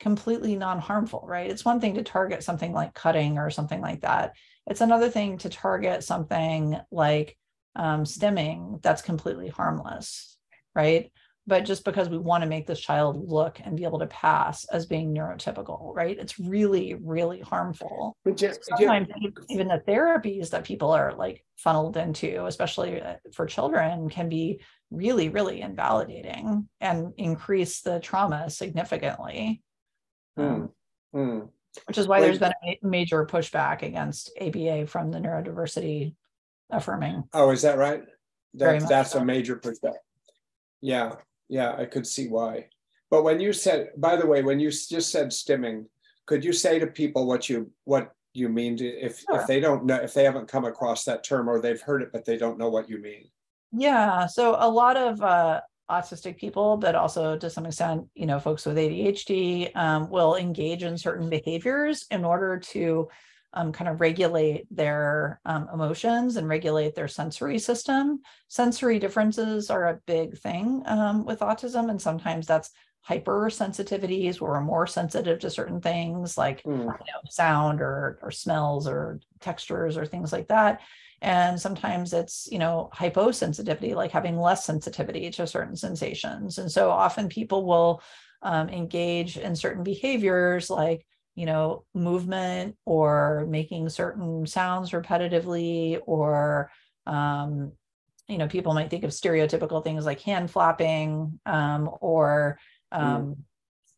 completely non-harmful, right? It's one thing to target something like cutting or something like that. It's another thing to target something like um, stimming that's completely harmless, right? But just because we want to make this child look and be able to pass as being neurotypical, right? It's really, really harmful. Just, Sometimes yeah. even the therapies that people are like funneled into, especially uh, for children, can be really, really invalidating and increase the trauma significantly. Mm. Mm. Which is why there's been a major pushback against ABA from the neurodiversity affirming. Oh, is that right? That, that's so. a major pushback. Yeah, yeah, I could see why. But when you said, by the way, when you just said stimming, could you say to people what you what you mean to, if sure. if they don't know if they haven't come across that term or they've heard it but they don't know what you mean? Yeah, so a lot of uh, autistic people, but also to some extent, you know, folks with ADHD um, will engage in certain behaviors in order to um, kind of regulate their um, emotions and regulate their sensory system. Sensory differences are a big thing um, with autism, and sometimes that's hypersensitivities where we're more sensitive to certain things like mm. you know, sound or, or smells or textures or things like that and sometimes it's you know hyposensitivity like having less sensitivity to certain sensations and so often people will um, engage in certain behaviors like you know movement or making certain sounds repetitively or um, you know people might think of stereotypical things like hand flapping um, or mm. um,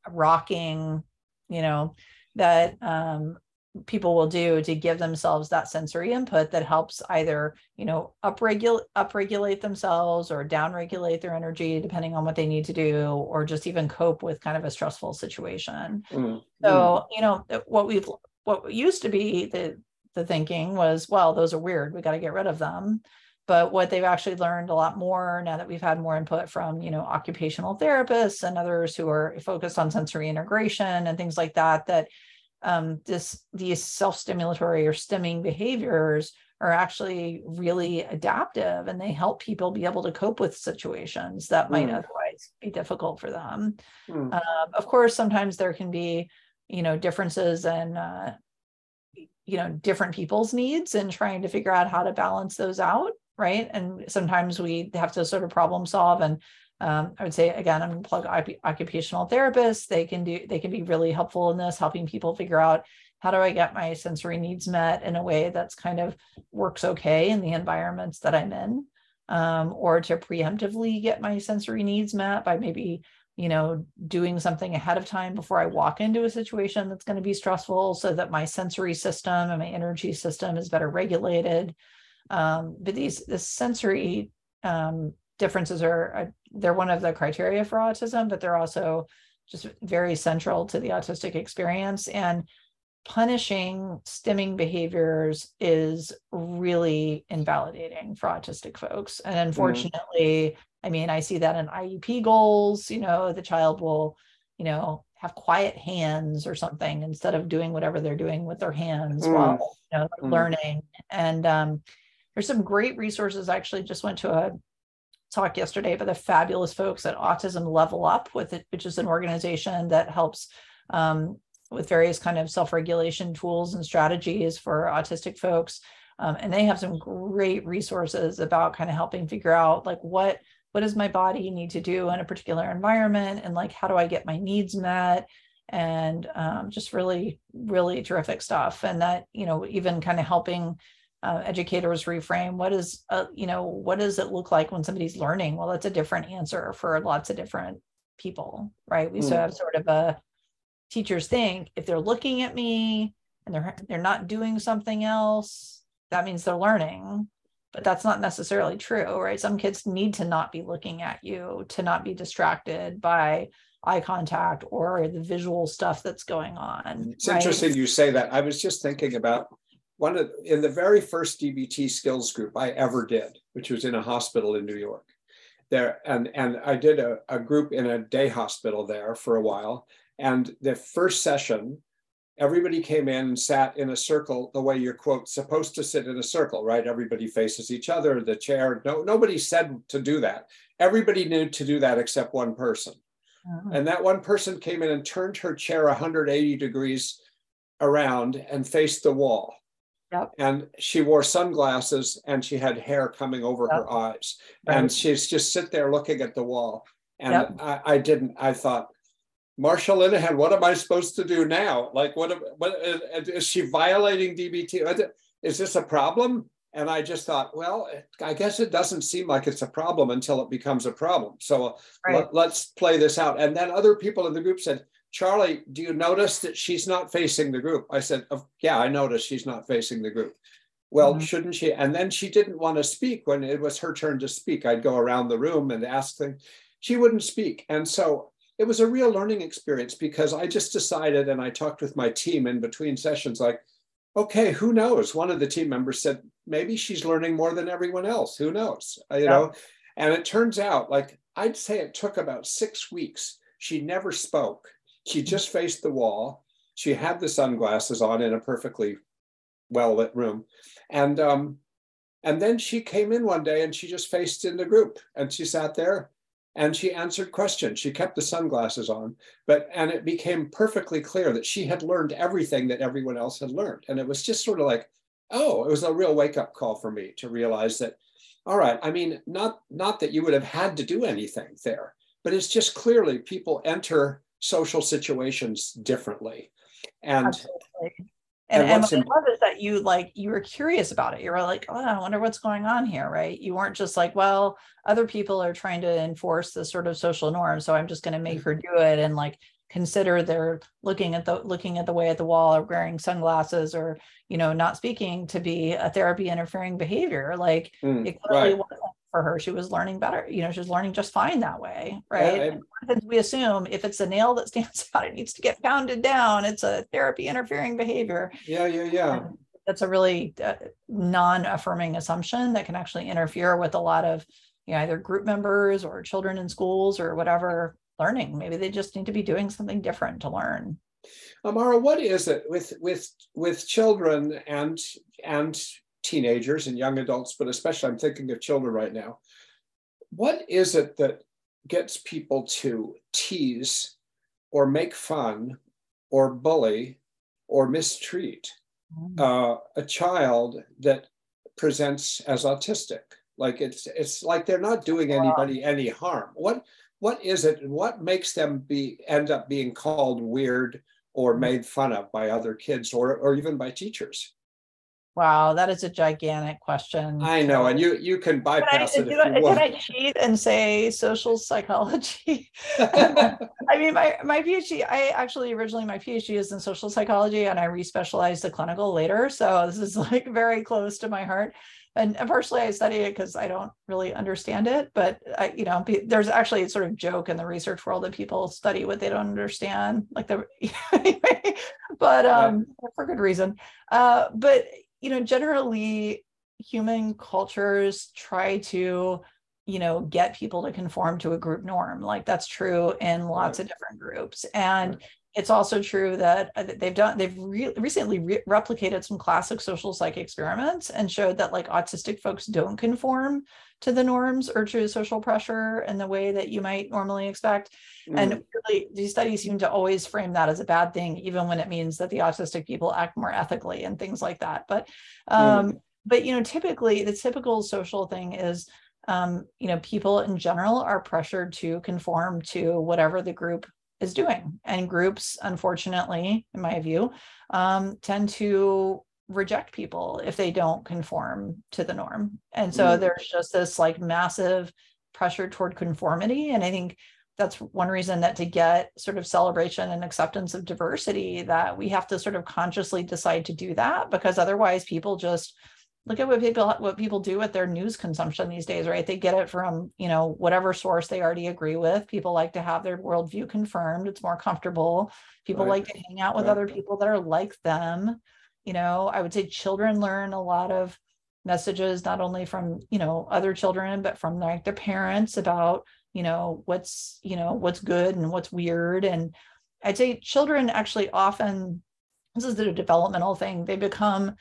rocking you know that um, people will do to give themselves that sensory input that helps either you know upregulate upregulate themselves or downregulate their energy depending on what they need to do or just even cope with kind of a stressful situation mm-hmm. so you know what we've what used to be the the thinking was well those are weird we got to get rid of them but what they've actually learned a lot more now that we've had more input from you know occupational therapists and others who are focused on sensory integration and things like that that um, this these self-stimulatory or stimming behaviors are actually really adaptive and they help people be able to cope with situations that might mm. otherwise be difficult for them. Mm. Uh, of course, sometimes there can be, you know, differences in, uh, you know, different people's needs and trying to figure out how to balance those out, right? And sometimes we have to sort of problem solve and um, I would say again, I'm plug occupational therapists. They can do they can be really helpful in this, helping people figure out how do I get my sensory needs met in a way that's kind of works okay in the environments that I'm in, um, or to preemptively get my sensory needs met by maybe you know doing something ahead of time before I walk into a situation that's going to be stressful, so that my sensory system and my energy system is better regulated. Um, but these this sensory um, differences are they're one of the criteria for autism, but they're also just very central to the autistic experience. And punishing stimming behaviors is really invalidating for autistic folks. And mm-hmm. unfortunately, mm. I mean, I see that in IEP goals, you know, the child will, you know, have quiet hands or something instead of doing whatever they're doing with their hands mm. while you know mm. learning. And um, there's some great resources. I actually just went to a talked yesterday about the fabulous folks at Autism Level Up with it, which is an organization that helps um, with various kind of self-regulation tools and strategies for autistic folks. Um, and they have some great resources about kind of helping figure out like what what does my body need to do in a particular environment? And like how do I get my needs met? And um, just really really terrific stuff. And that you know even kind of helping uh, educators reframe what is uh, you know what does it look like when somebody's learning? Well that's a different answer for lots of different people right? We mm. have sort of a teachers think if they're looking at me and they're they're not doing something else that means they're learning. But that's not necessarily true right? Some kids need to not be looking at you to not be distracted by eye contact or the visual stuff that's going on it's right? interesting you say that. I was just thinking about one of in the very first DBT skills group I ever did, which was in a hospital in New York. There and and I did a, a group in a day hospital there for a while. And the first session, everybody came in and sat in a circle the way you're quote supposed to sit in a circle, right? Everybody faces each other, the chair. No, nobody said to do that. Everybody knew to do that except one person. Uh-huh. And that one person came in and turned her chair 180 degrees around and faced the wall. Yep. And she wore sunglasses and she had hair coming over yep. her eyes. Right. And she's just sit there looking at the wall. And yep. I, I, didn't, I thought, Marsha Linehan, what am I supposed to do now? Like, what, what is she violating DBT? Is this a problem? And I just thought, well, I guess it doesn't seem like it's a problem until it becomes a problem. So uh, right. let, us play this out. And then other people in the group said, Charlie, do you notice that she's not facing the group? I said, oh, yeah, I noticed she's not facing the group. Well, mm-hmm. shouldn't she? And then she didn't want to speak when it was her turn to speak. I'd go around the room and ask things. She wouldn't speak. And so it was a real learning experience because I just decided and I talked with my team in between sessions like, okay, who knows? One of the team members said, maybe she's learning more than everyone else. Who knows? Uh, you yeah. know, and it turns out like I'd say it took about six weeks. She never spoke. She just faced the wall. She had the sunglasses on in a perfectly well lit room. And um, and then she came in one day and she just faced in the group and she sat there and she answered questions. She kept the sunglasses on, but and it became perfectly clear that she had learned everything that everyone else had learned. And it was just sort of like, oh, it was a real wake up call for me to realize that, all right, I mean, not not that you would have had to do anything there, but it's just clearly people enter social situations differently. And Absolutely. And, and, what I love is that you like you were curious about it. You were like, oh, I wonder what's going on here, right? You weren't just like, well, other people are trying to enforce this sort of social norm, so I'm just going to make mm-hmm. her do it, and like consider they're looking at the looking at the way at the wall or wearing sunglasses or you know not speaking to be a therapy interfering behavior. Like mm, it clearly right. wasn't for her. She was learning better. You know, she was learning just fine that way, right? Yeah, we assume if it's a nail that stands out, it needs to get pounded down. It's a therapy interfering behavior. Yeah, yeah, yeah. And that's a really uh, non-affirming assumption that can actually interfere with a lot of you know, either group members or children in schools or whatever learning. Maybe they just need to be doing something different to learn. Amara, what is it with with with children and and teenagers and young adults, but especially I'm thinking of children right now. What is it that gets people to tease or make fun or bully or mistreat mm. uh, a child that presents as autistic? Like it's it's like they're not doing anybody any harm. What what is it? What makes them be end up being called weird or mm. made fun of by other kids or or even by teachers? Wow, that is a gigantic question. I know, and you you can bypass can I, it. If you want. Can I cheat and say social psychology? I mean, my my PhD. I actually originally my PhD is in social psychology, and I respecialized the clinical later. So this is like very close to my heart. And, and partially I study it because I don't really understand it, but I, you know, there's actually a sort of joke in the research world that people study what they don't understand, like the, anyway, but um, yeah. for good reason. Uh, but you know, generally human cultures try to you know get people to conform to a group norm like that's true in lots right. of different groups and right. It's also true that uh, they've done they've re- recently re- replicated some classic social psych experiments and showed that like autistic folks don't conform to the norms or to social pressure in the way that you might normally expect. Mm. And really, these studies seem to always frame that as a bad thing, even when it means that the autistic people act more ethically and things like that. But, um, mm. but you know, typically the typical social thing is, um, you know, people in general are pressured to conform to whatever the group is doing, and groups, unfortunately, in my view, um, tend to reject people if they don't conform to the norm. And so mm. there's just this like massive pressure toward conformity. And I think that's one reason that to get sort of celebration and acceptance of diversity, that we have to sort of consciously decide to do that because otherwise people just look at what people what people do with their news consumption these days, right? They get it from, you know, whatever source they already agree with. People like to have their worldview confirmed. It's more comfortable. People right. like to hang out with right. other people that are like them you know i would say children learn a lot of messages not only from you know other children but from like their parents about you know what's you know what's good and what's weird and i'd say children actually often this is the developmental thing they become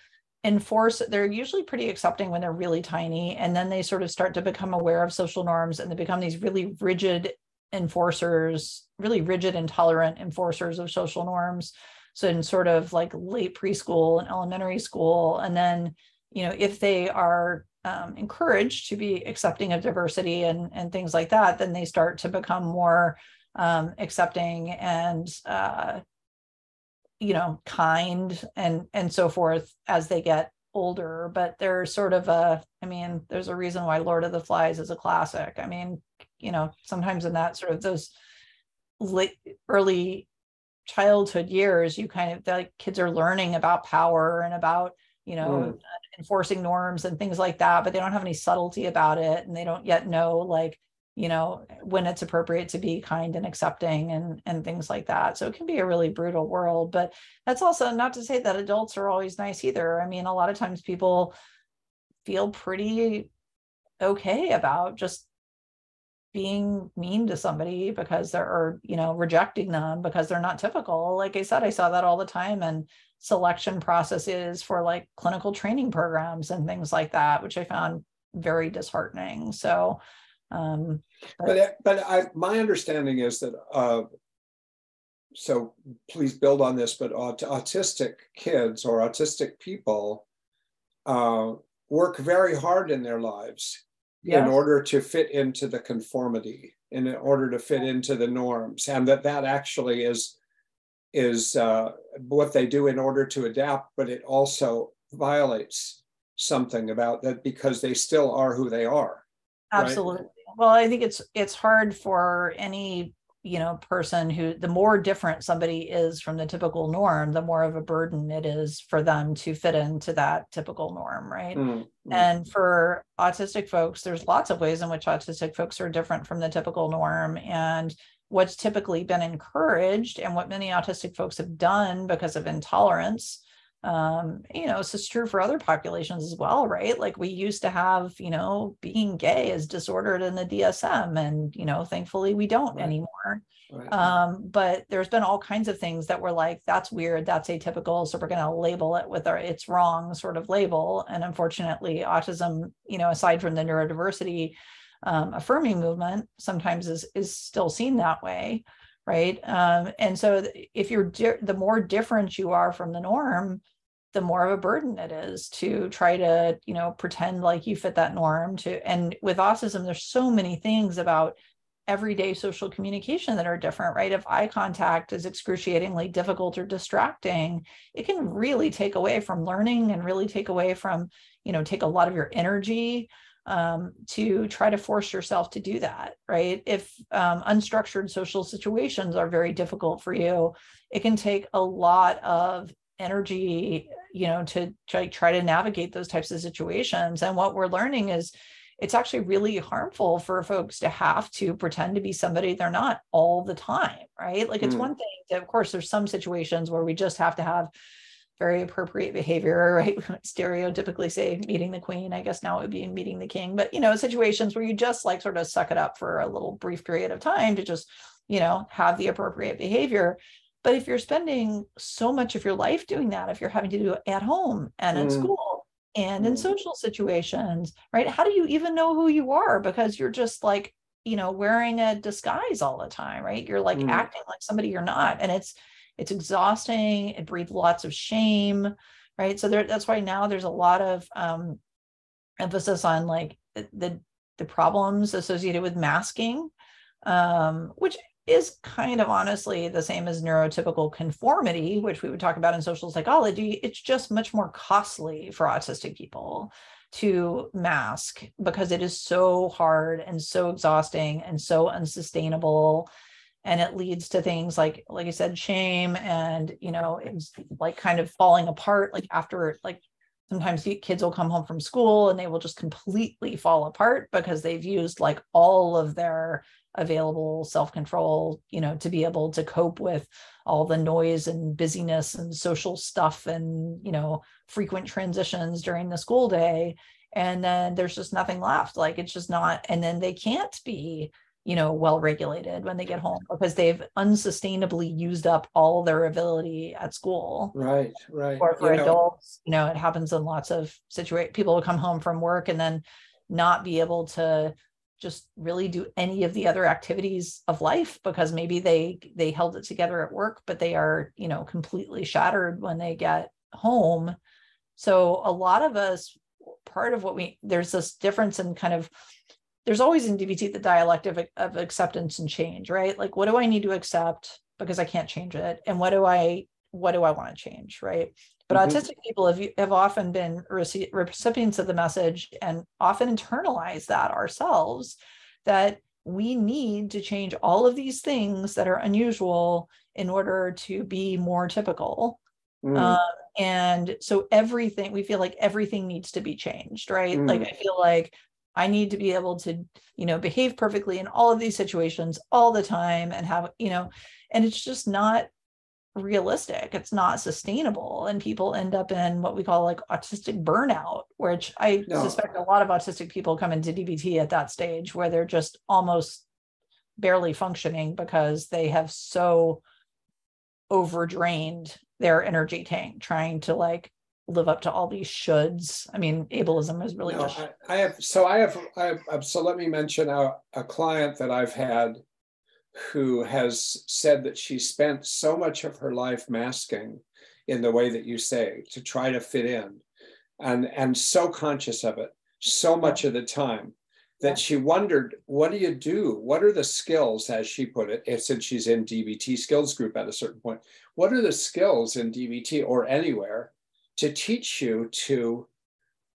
enforce they're usually pretty accepting when they're really tiny and then they sort of start to become aware of social norms and they become these really rigid enforcers, really rigid, intolerant enforcers of social norms. So in sort of like late preschool and elementary school, and then you know if they are um, encouraged to be accepting of diversity and and things like that, then they start to become more um, accepting and uh, you know kind and and so forth as they get older but they're sort of a i mean there's a reason why lord of the flies is a classic i mean you know sometimes in that sort of those late early childhood years you kind of like kids are learning about power and about you know mm. enforcing norms and things like that but they don't have any subtlety about it and they don't yet know like you know when it's appropriate to be kind and accepting and and things like that. So it can be a really brutal world but that's also not to say that adults are always nice either. I mean a lot of times people feel pretty okay about just being mean to somebody because they're or you know rejecting them because they're not typical. Like i said i saw that all the time and selection processes for like clinical training programs and things like that which i found very disheartening. So um, but but, I, my understanding is that uh, so please build on this, but aut- autistic kids or autistic people uh, work very hard in their lives yes. in order to fit into the conformity, in order to fit into the norms, and that that actually is is uh, what they do in order to adapt, but it also violates something about that because they still are who they are. Absolutely. Right? Well i think it's it's hard for any you know person who the more different somebody is from the typical norm the more of a burden it is for them to fit into that typical norm right mm-hmm. and for autistic folks there's lots of ways in which autistic folks are different from the typical norm and what's typically been encouraged and what many autistic folks have done because of intolerance um you know this is true for other populations as well right like we used to have you know being gay is disordered in the dsm and you know thankfully we don't right. anymore right. um but there's been all kinds of things that were like that's weird that's atypical so we're going to label it with our it's wrong sort of label and unfortunately autism you know aside from the neurodiversity um, affirming movement sometimes is is still seen that way right um, and so if you're di- the more different you are from the norm the more of a burden it is to try to you know pretend like you fit that norm to and with autism there's so many things about everyday social communication that are different right? If eye contact is excruciatingly difficult or distracting it can really take away from learning and really take away from you know take a lot of your energy um, to try to force yourself to do that right? If um, unstructured social situations are very difficult for you it can take a lot of energy you know to try, try to navigate those types of situations. And what we're learning is it's actually really harmful for folks to have to pretend to be somebody they're not all the time right? Like it's mm. one thing to, of course there's some situations where we just have to have very appropriate behavior right? Stereotypically say meeting the queen i guess now it would be meeting the king. But you know situations where you just like sort of suck it up for a little brief period of time to just you know have the appropriate behavior but if you're spending so much of your life doing that, if you're having to do it at home and in mm. school and in mm. social situations, right? How do you even know who you are? Because you're just like, you know, wearing a disguise all the time, right? You're like mm. acting like somebody you're not. And it's it's exhausting. It breeds lots of shame, right? So there, that's why now there's a lot of um, emphasis on like the the problems associated with masking um, which is kind of honestly the same as neurotypical conformity, which we would talk about in social psychology. It's just much more costly for autistic people to mask because it is so hard and so exhausting and so unsustainable and it leads to things like like i said shame and you know it's like kind of falling apart like after like sometimes kids will come home from school and they will just completely fall apart because they've used like all of their available self-control you know to be able to cope with all the noise and busyness and social stuff and you know frequent transitions during the school day. And then there's just nothing left. Like it's just not and then they can't be you know well regulated when they get home because they've unsustainably used up all their ability at school. Right right. Or for you adults know. you know it happens in lots of situations people will come home from work and then not be able to just really do any of the other activities of life because maybe they they held it together at work but they are you know completely shattered when they get home. So a lot of us part of what we there's this difference in kind of there's always in DBT the dialectic of, of acceptance and change right? Like what do i need to accept because i can't change it? And what do i what do i want to change right but mm-hmm. autistic people have, have often been recipients of the message and often internalize that ourselves that we need to change all of these things that are unusual in order to be more typical. Mm. Um, and so everything, we feel like everything needs to be changed, right? Mm. Like I feel like I need to be able to, you know, behave perfectly in all of these situations all the time and have, you know, and it's just not realistic it's not sustainable and people end up in what we call like autistic burnout which i no. suspect a lot of autistic people come into dbt at that stage where they're just almost barely functioning because they have so overdrained their energy tank trying to like live up to all these shoulds i mean ableism is really no, just... I, I, have so i have I have, so let me mention a, a client that i've had who has said that she spent so much of her life masking in the way that you say to try to fit in and and so conscious of it so much of the time that she wondered what do you do? What are the skills as she put it eh, since she's in dbt skills group at a certain point what are the skills in dbt or anywhere to teach you to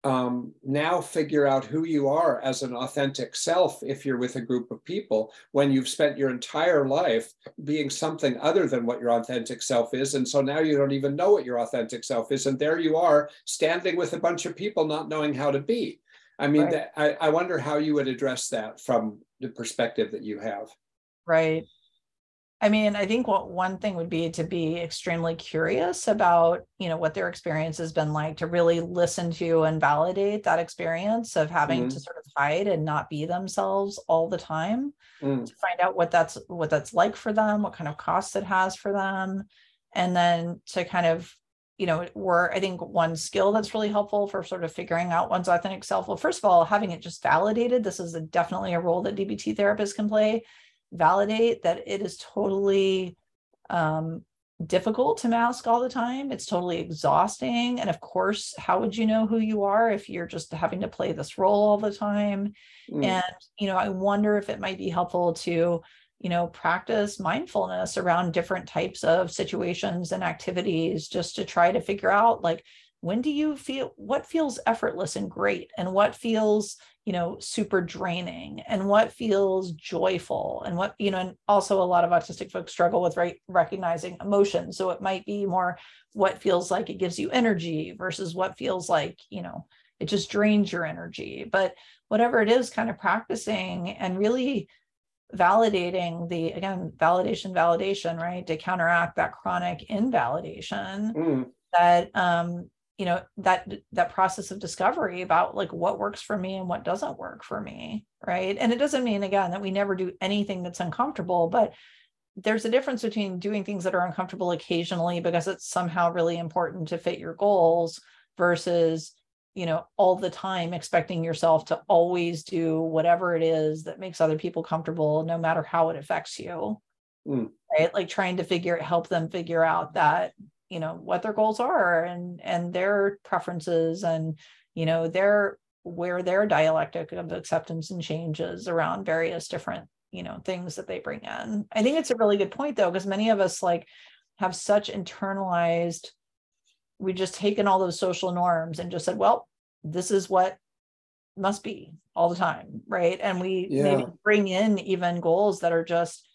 um, now figure out who you are as an authentic self if you're with a group of people when you've spent your entire life being something other than what your authentic self is. And so now you don't even know what your authentic self is. And there you are standing with a bunch of people not knowing how to be. I mean, right. that, I, I wonder how you would address that from the perspective that you have. Right. I mean, I think what one thing would be to be extremely curious about, you know, what their experience has been like, to really listen to and validate that experience of having mm-hmm. to sort of hide and not be themselves all the time, mm. to find out what that's what that's like for them, what kind of costs it has for them, and then to kind of, you know, were I think one skill that's really helpful for sort of figuring out one's authentic self. Well, first of all, having it just validated. This is a, definitely a role that DBT therapists can play validate that it is totally um, difficult to mask all the time. It's totally exhausting. And of course, how would you know who you are if you're just having to play this role all the time? Mm. And, you know, I wonder if it might be helpful to, you know, practice mindfulness around different types of situations and activities just to try to figure out like, when do you feel what feels effortless and great and what feels you know super draining and what feels joyful and what you know and also a lot of autistic folks struggle with right recognizing emotion so it might be more what feels like it gives you energy versus what feels like you know it just drains your energy. But whatever it is kind of practicing and really validating the again validation validation right? To counteract that chronic invalidation mm. that um you know that that process of discovery about like what works for me and what doesn't work for me right? And it doesn't mean again that we never do anything that's uncomfortable but there's a difference between doing things that are uncomfortable occasionally because it's somehow really important to fit your goals versus you know all the time expecting yourself to always do whatever it is that makes other people comfortable no matter how it affects you. Mm. right? Like trying to figure help them figure out that you know what their goals are and and their preferences and you know their where their dialectic of acceptance and changes around various different you know things that they bring in i think it's a really good point though because many of us like have such internalized we've just taken all those social norms and just said well this is what must be all the time right and we yeah. maybe bring in even goals that are just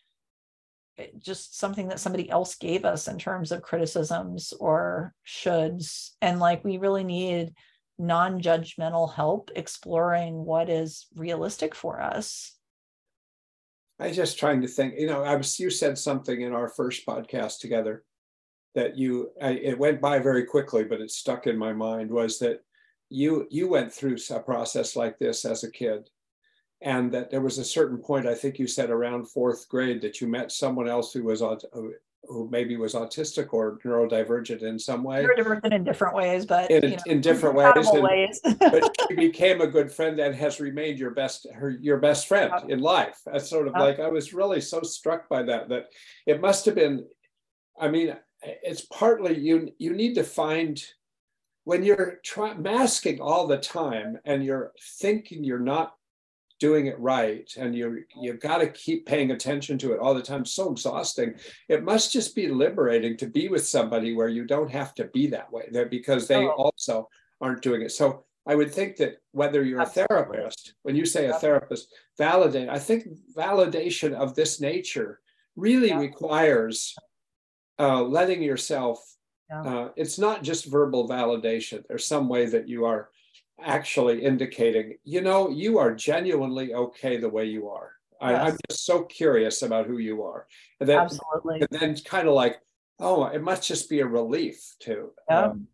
just something that somebody else gave us in terms of criticisms or shoulds. And like we really need non-judgmental help exploring what is realistic for us. I was just trying to think you know i was you said something in our first podcast together that you I, it went by very quickly but it stuck in my mind was that you you went through a process like this as a kid and that there was a certain point i think you said around fourth grade that you met someone else who was who maybe was autistic or neurodivergent in some way. Neurodivergent in different ways, but in, you know, in different ways. And, ways. but she became a good friend and has remained your best her your best friend in life. That's sort of like I was really so struck by that that it must have been. I mean, it's partly you you need to find when you're try, masking all the time and you're thinking you're not doing it right and you you've got to keep paying attention to it all the time so exhausting it must just be liberating to be with somebody where you don't have to be that way that because they oh. also aren't doing it so i would think that whether you're Absolutely. a therapist when you say a therapist validate i think validation of this nature really yeah. requires uh, letting yourself yeah. uh, it's not just verbal validation there's some way that you are actually indicating, you know, you are genuinely okay the way you are. Yes. I, am just so curious about who you are. And then, Absolutely. And then kind of like, oh, it must just be a relief to yeah. um,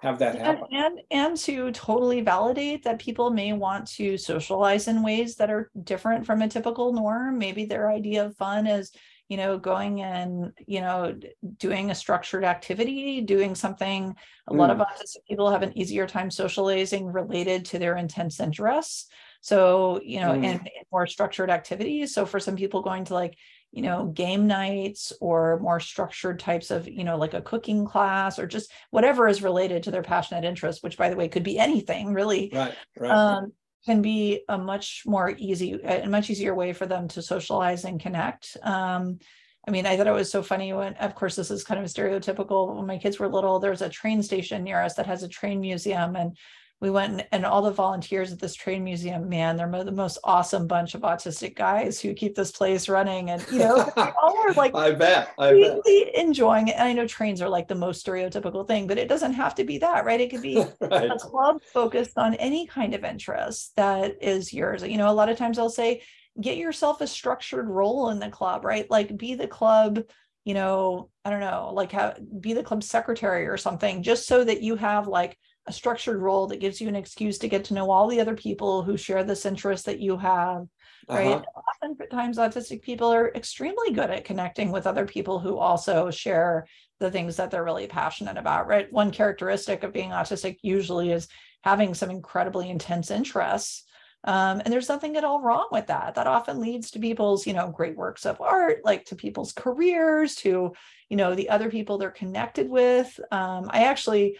have that happen. And, and and to totally validate that people may want to socialize in ways that are different from a typical norm. Maybe their idea of fun is you know going and you know doing a structured activity doing something a mm. lot of autistic people have an easier time socializing related to their intense interests so you know mm. in, in more structured activities so for some people going to like you know game nights or more structured types of you know like a cooking class or just whatever is related to their passionate interest which by the way could be anything really right, right. Um, can be a much more easy, a much easier way for them to socialize and connect. Um, I mean, I thought it was so funny when, of course, this is kind of stereotypical. When my kids were little, there's a train station near us that has a train museum, and we went and, and all the volunteers at this train museum, man, they're mo- the most awesome bunch of autistic guys who keep this place running. And, you know, all are like, I bet, I really bet. enjoying it. And I know trains are like the most stereotypical thing, but it doesn't have to be that, right? It could be right. a club focused on any kind of interest that is yours. You know, a lot of times I'll say, get yourself a structured role in the club, right? Like be the club you know, I don't know, like how be the club secretary or something, just so that you have like a structured role that gives you an excuse to get to know all the other people who share this interest that you have right? Uh-huh. oftentimes autistic people are extremely good at connecting with other people who also share the things that they're really passionate about right? One characteristic of being autistic usually is having some incredibly intense interests um, and there's nothing at all wrong with that. That often leads to people's you know great works of art like to people's careers to you know the other people they're connected with. Um, i actually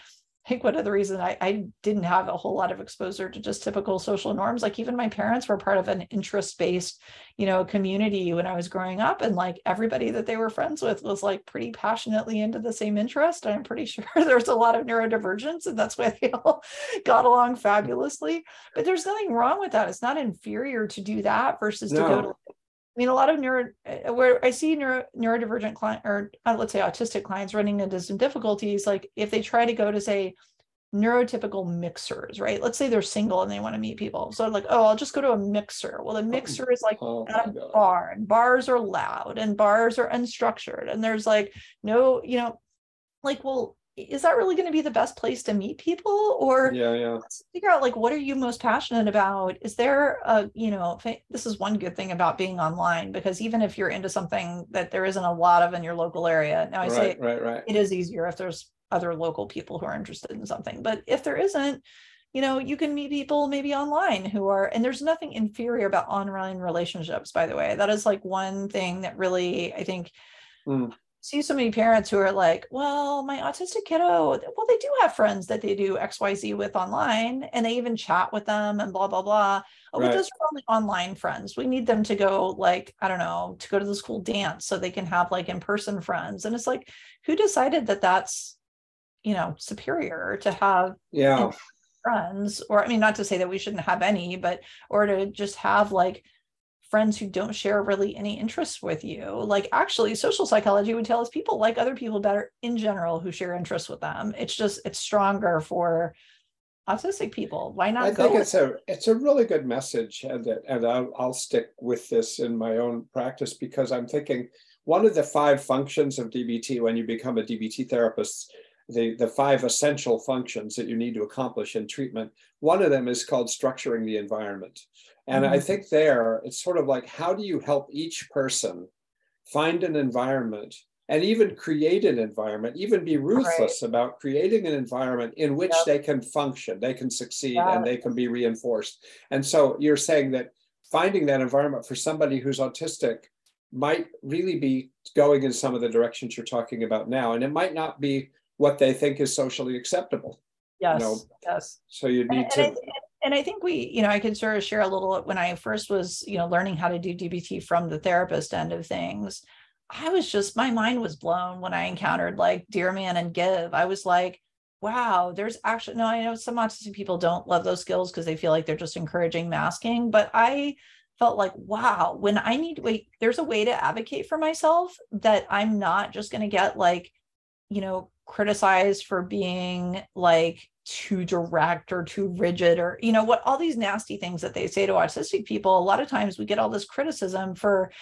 think one of the reasons I, I didn't have a whole lot of exposure to just typical social norms, like even my parents were part of an interest-based, you know, community when I was growing up. And like everybody that they were friends with was like pretty passionately into the same interest. And I'm pretty sure there's a lot of neurodivergence and that's why they all got along fabulously. But there's nothing wrong with that. It's not inferior to do that versus no. to go to I mean, a lot of neuro uh, where I see neuro, neurodivergent client or uh, let's say autistic clients running into some difficulties, like if they try to go to say neurotypical mixers, right? Let's say they're single and they want to meet people. So like, oh, I'll just go to a mixer. Well, the mixer is like oh at a God. bar and bars are loud and bars are unstructured and there's like no, you know, like, well, is that really going to be the best place to meet people? Or yeah yeah. figure out like what are you most passionate about? Is there a you know this is one good thing about being online because even if you're into something that there isn't a lot of in your local area now i right, say right right it is easier if there's other local people who are interested in something. But if there isn't you know you can meet people maybe online who are and there's nothing inferior about online relationships by the way. That is like one thing that really i think mm see so many parents who are like, well, my autistic kiddo, well, they do have friends that they do XYZ with online and they even chat with them and blah, blah, blah. Oh, right. but those are only online friends. We need them to go, like, I don't know, to go to the school dance so they can have like in person friends. And it's like, who decided that that's, you know, superior to have yeah. friends? Or, I mean, not to say that we shouldn't have any, but, or to just have like, friends who don't share really any interests with you. Like actually social psychology would tell us people like other people better in general who share interests with them. It's just it's stronger for autistic people. Why not? I think it's a it's a really good message, and and I'll, I'll stick with this in my own practice because I'm thinking one of the five functions of DBT when you become a DBT therapist, the the five essential functions that you need to accomplish in treatment. One of them is called structuring the environment. And mm-hmm. I think there, it's sort of like how do you help each person find an environment and even create an environment, even be ruthless right. about creating an environment in which yep. they can function, they can succeed, and they can be reinforced. And so you're saying that finding that environment for somebody who's autistic might really be going in some of the directions you're talking about now. And it might not be what they think is socially acceptable. Yes. You know? Yes. So you need and, to. And and I think we, you know, I could sort of share a little when I first was, you know, learning how to do DBT from the therapist end of things. I was just, my mind was blown when I encountered like Dear Man and Give. I was like, wow, there's actually, no, I know some autistic people don't love those skills because they feel like they're just encouraging masking, but I felt like, wow, when I need, wait, there's a way to advocate for myself that I'm not just going to get like, you know, criticized for being like too direct or too rigid or you know what all these nasty things that they say to autistic people a lot of times we get all this criticism for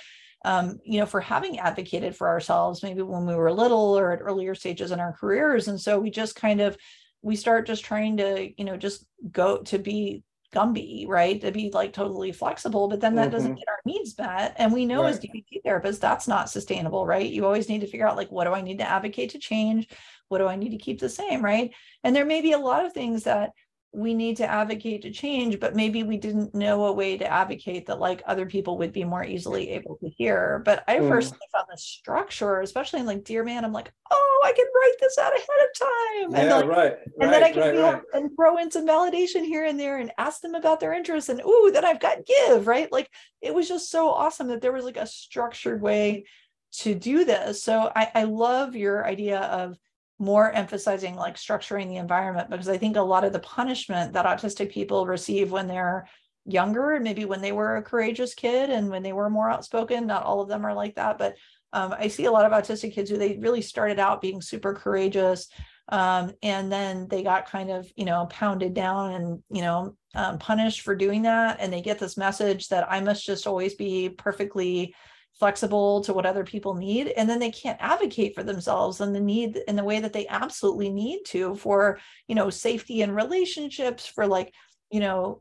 um, you know for having advocated for ourselves maybe when we were little or at earlier stages in our careers. And so we just kind of we start just trying to you know just go to be Gumby, right? To be like totally flexible, but then that mm-hmm. doesn't get our needs met. And we know right. as DBT therapists, that's not sustainable, right? You always need to figure out like, what do I need to advocate to change? What do I need to keep the same, right? And there may be a lot of things that we need to advocate to change but maybe we didn't know a way to advocate that like other people would be more easily able to hear. But i mm. personally found the structure especially in like dear man i'm like oh i can write this out ahead of time. And, yeah, like, right, and then i can right, right. and throw in some validation here and there and ask them about their interests and ooh then i've got give right? Like it was just so awesome that there was like a structured way to do this. So i, I love your idea of more emphasizing like structuring the environment because I think a lot of the punishment that autistic people receive when they're younger maybe when they were a courageous kid and when they were more outspoken, not all of them are like that, but um, I see a lot of autistic kids who they really started out being super courageous. Um, and then they got kind of, you know, pounded down and, you know, um, punished for doing that. And they get this message that I must just always be perfectly flexible to what other people need and then they can't advocate for themselves and the need in the way that they absolutely need to for you know safety and relationships for like you know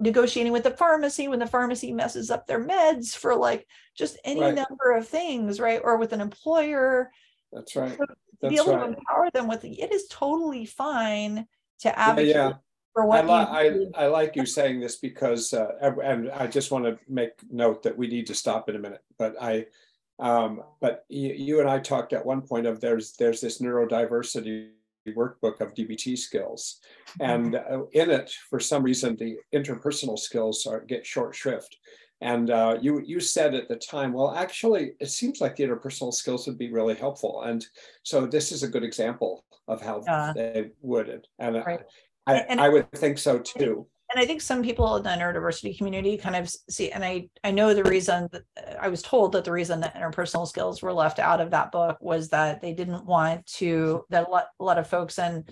negotiating with the pharmacy when the pharmacy messes up their meds for like just any right. number of things right or with an employer that's right so to be able right. to empower them with it is totally fine to advocate yeah, yeah for what I, li- I, I, like you saying this because, uh, and I just want to make note that we need to stop in a minute. But I, um, but you, you and I talked at one point of there's there's this neurodiversity workbook of DBT skills, and uh, in it, for some reason, the interpersonal skills are get short shrift. And uh, you you said at the time, well, actually, it seems like the interpersonal skills would be really helpful. And so this is a good example of how yeah. they would. And right. I, and, I would think so too. And I think some people in the neurodiversity community kind of see, and I, I know the reason that I was told that the reason that interpersonal skills were left out of that book was that they didn't want to, that a lot, a lot of folks in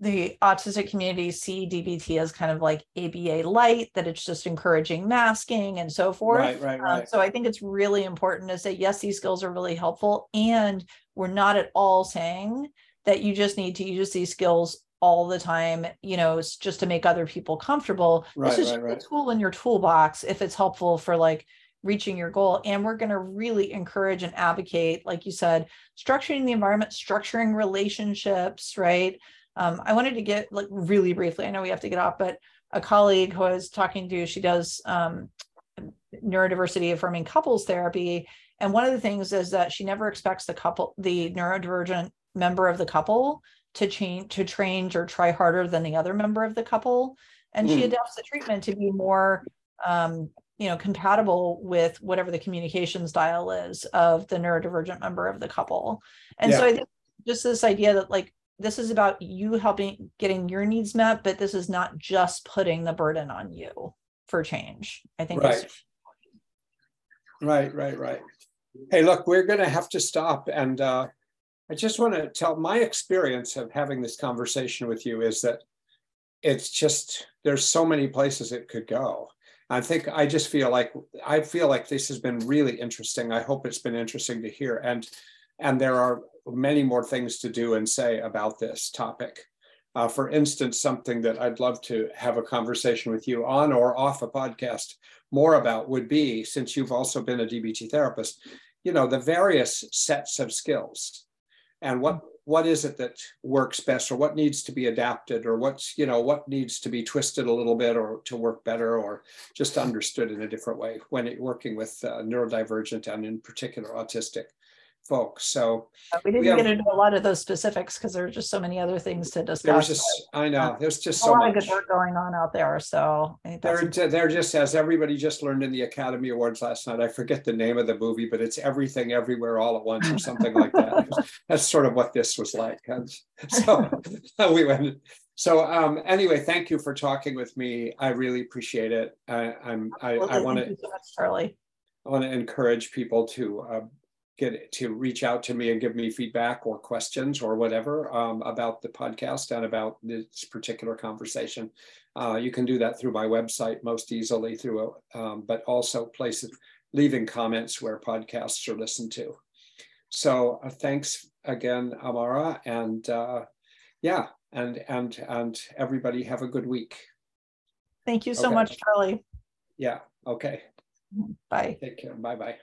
the autistic community see DBT as kind of like ABA light, that it's just encouraging masking and so forth. Right, right, um, right. Um, so I think it's really important to say, yes, these skills are really helpful. And we're not at all saying that you just need to use these skills all the time, you know, just to make other people comfortable. Right, this is right, right. a tool in your toolbox if it's helpful for like reaching your goal. And we're going to really encourage and advocate, like you said, structuring the environment, structuring relationships, right? Um, I wanted to get like really briefly, I know we have to get off, but a colleague who I was talking to, she does um, neurodiversity affirming couples therapy. And one of the things is that she never expects the couple, the neurodivergent member of the couple to change to change or try harder than the other member of the couple and mm. she hmm. adapts the treatment to be more um, you know compatible with whatever the communication style is of the neurodivergent member of the couple and yeah. so i think just this idea that like this is about you helping getting your needs met but this is not just putting the burden on you for change i think right right right right hey look we're going to have to stop and uh I just want to tell my experience of having this conversation with you is that it's just there's so many places it could go. I think I just feel like I feel like this has been really interesting. I hope it's been interesting to hear and and there are many more things to do and say about this topic. Uh, for instance, something that I'd love to have a conversation with you on or off a podcast more about would be, since you've also been a DBT therapist, you know, the various sets of skills and what what is it that works best or what needs to be adapted or what's you know what needs to be twisted a little bit or to work better or just understood in a different way when it, working with uh, neurodivergent and in particular autistic folks. So uh, we didn't we have, get into a lot of those specifics because there are just so many other things to discuss. There's just, I know, there's just so a lot much. of good work going on out there. So they're, they're just, as everybody just learned in the Academy Awards last night, I forget the name of the movie, but it's everything everywhere all at once or something like that. That's sort of what this was like. So we went. So um, anyway, thank you for talking with me. I really appreciate it. I, I'm I, I want to Charlie. I want to encourage people to uh, get to reach out to me and give me feedback or questions or whatever um, about the podcast and about this particular conversation. Uh, you can do that through my website most easily through, um, but also places leaving comments where podcasts are listened to. So uh, thanks again, Amara, and uh, yeah, and and and everybody have a good week. Thank you so okay. much, Charlie. Yeah. Okay. Bye. Take care. Bye bye.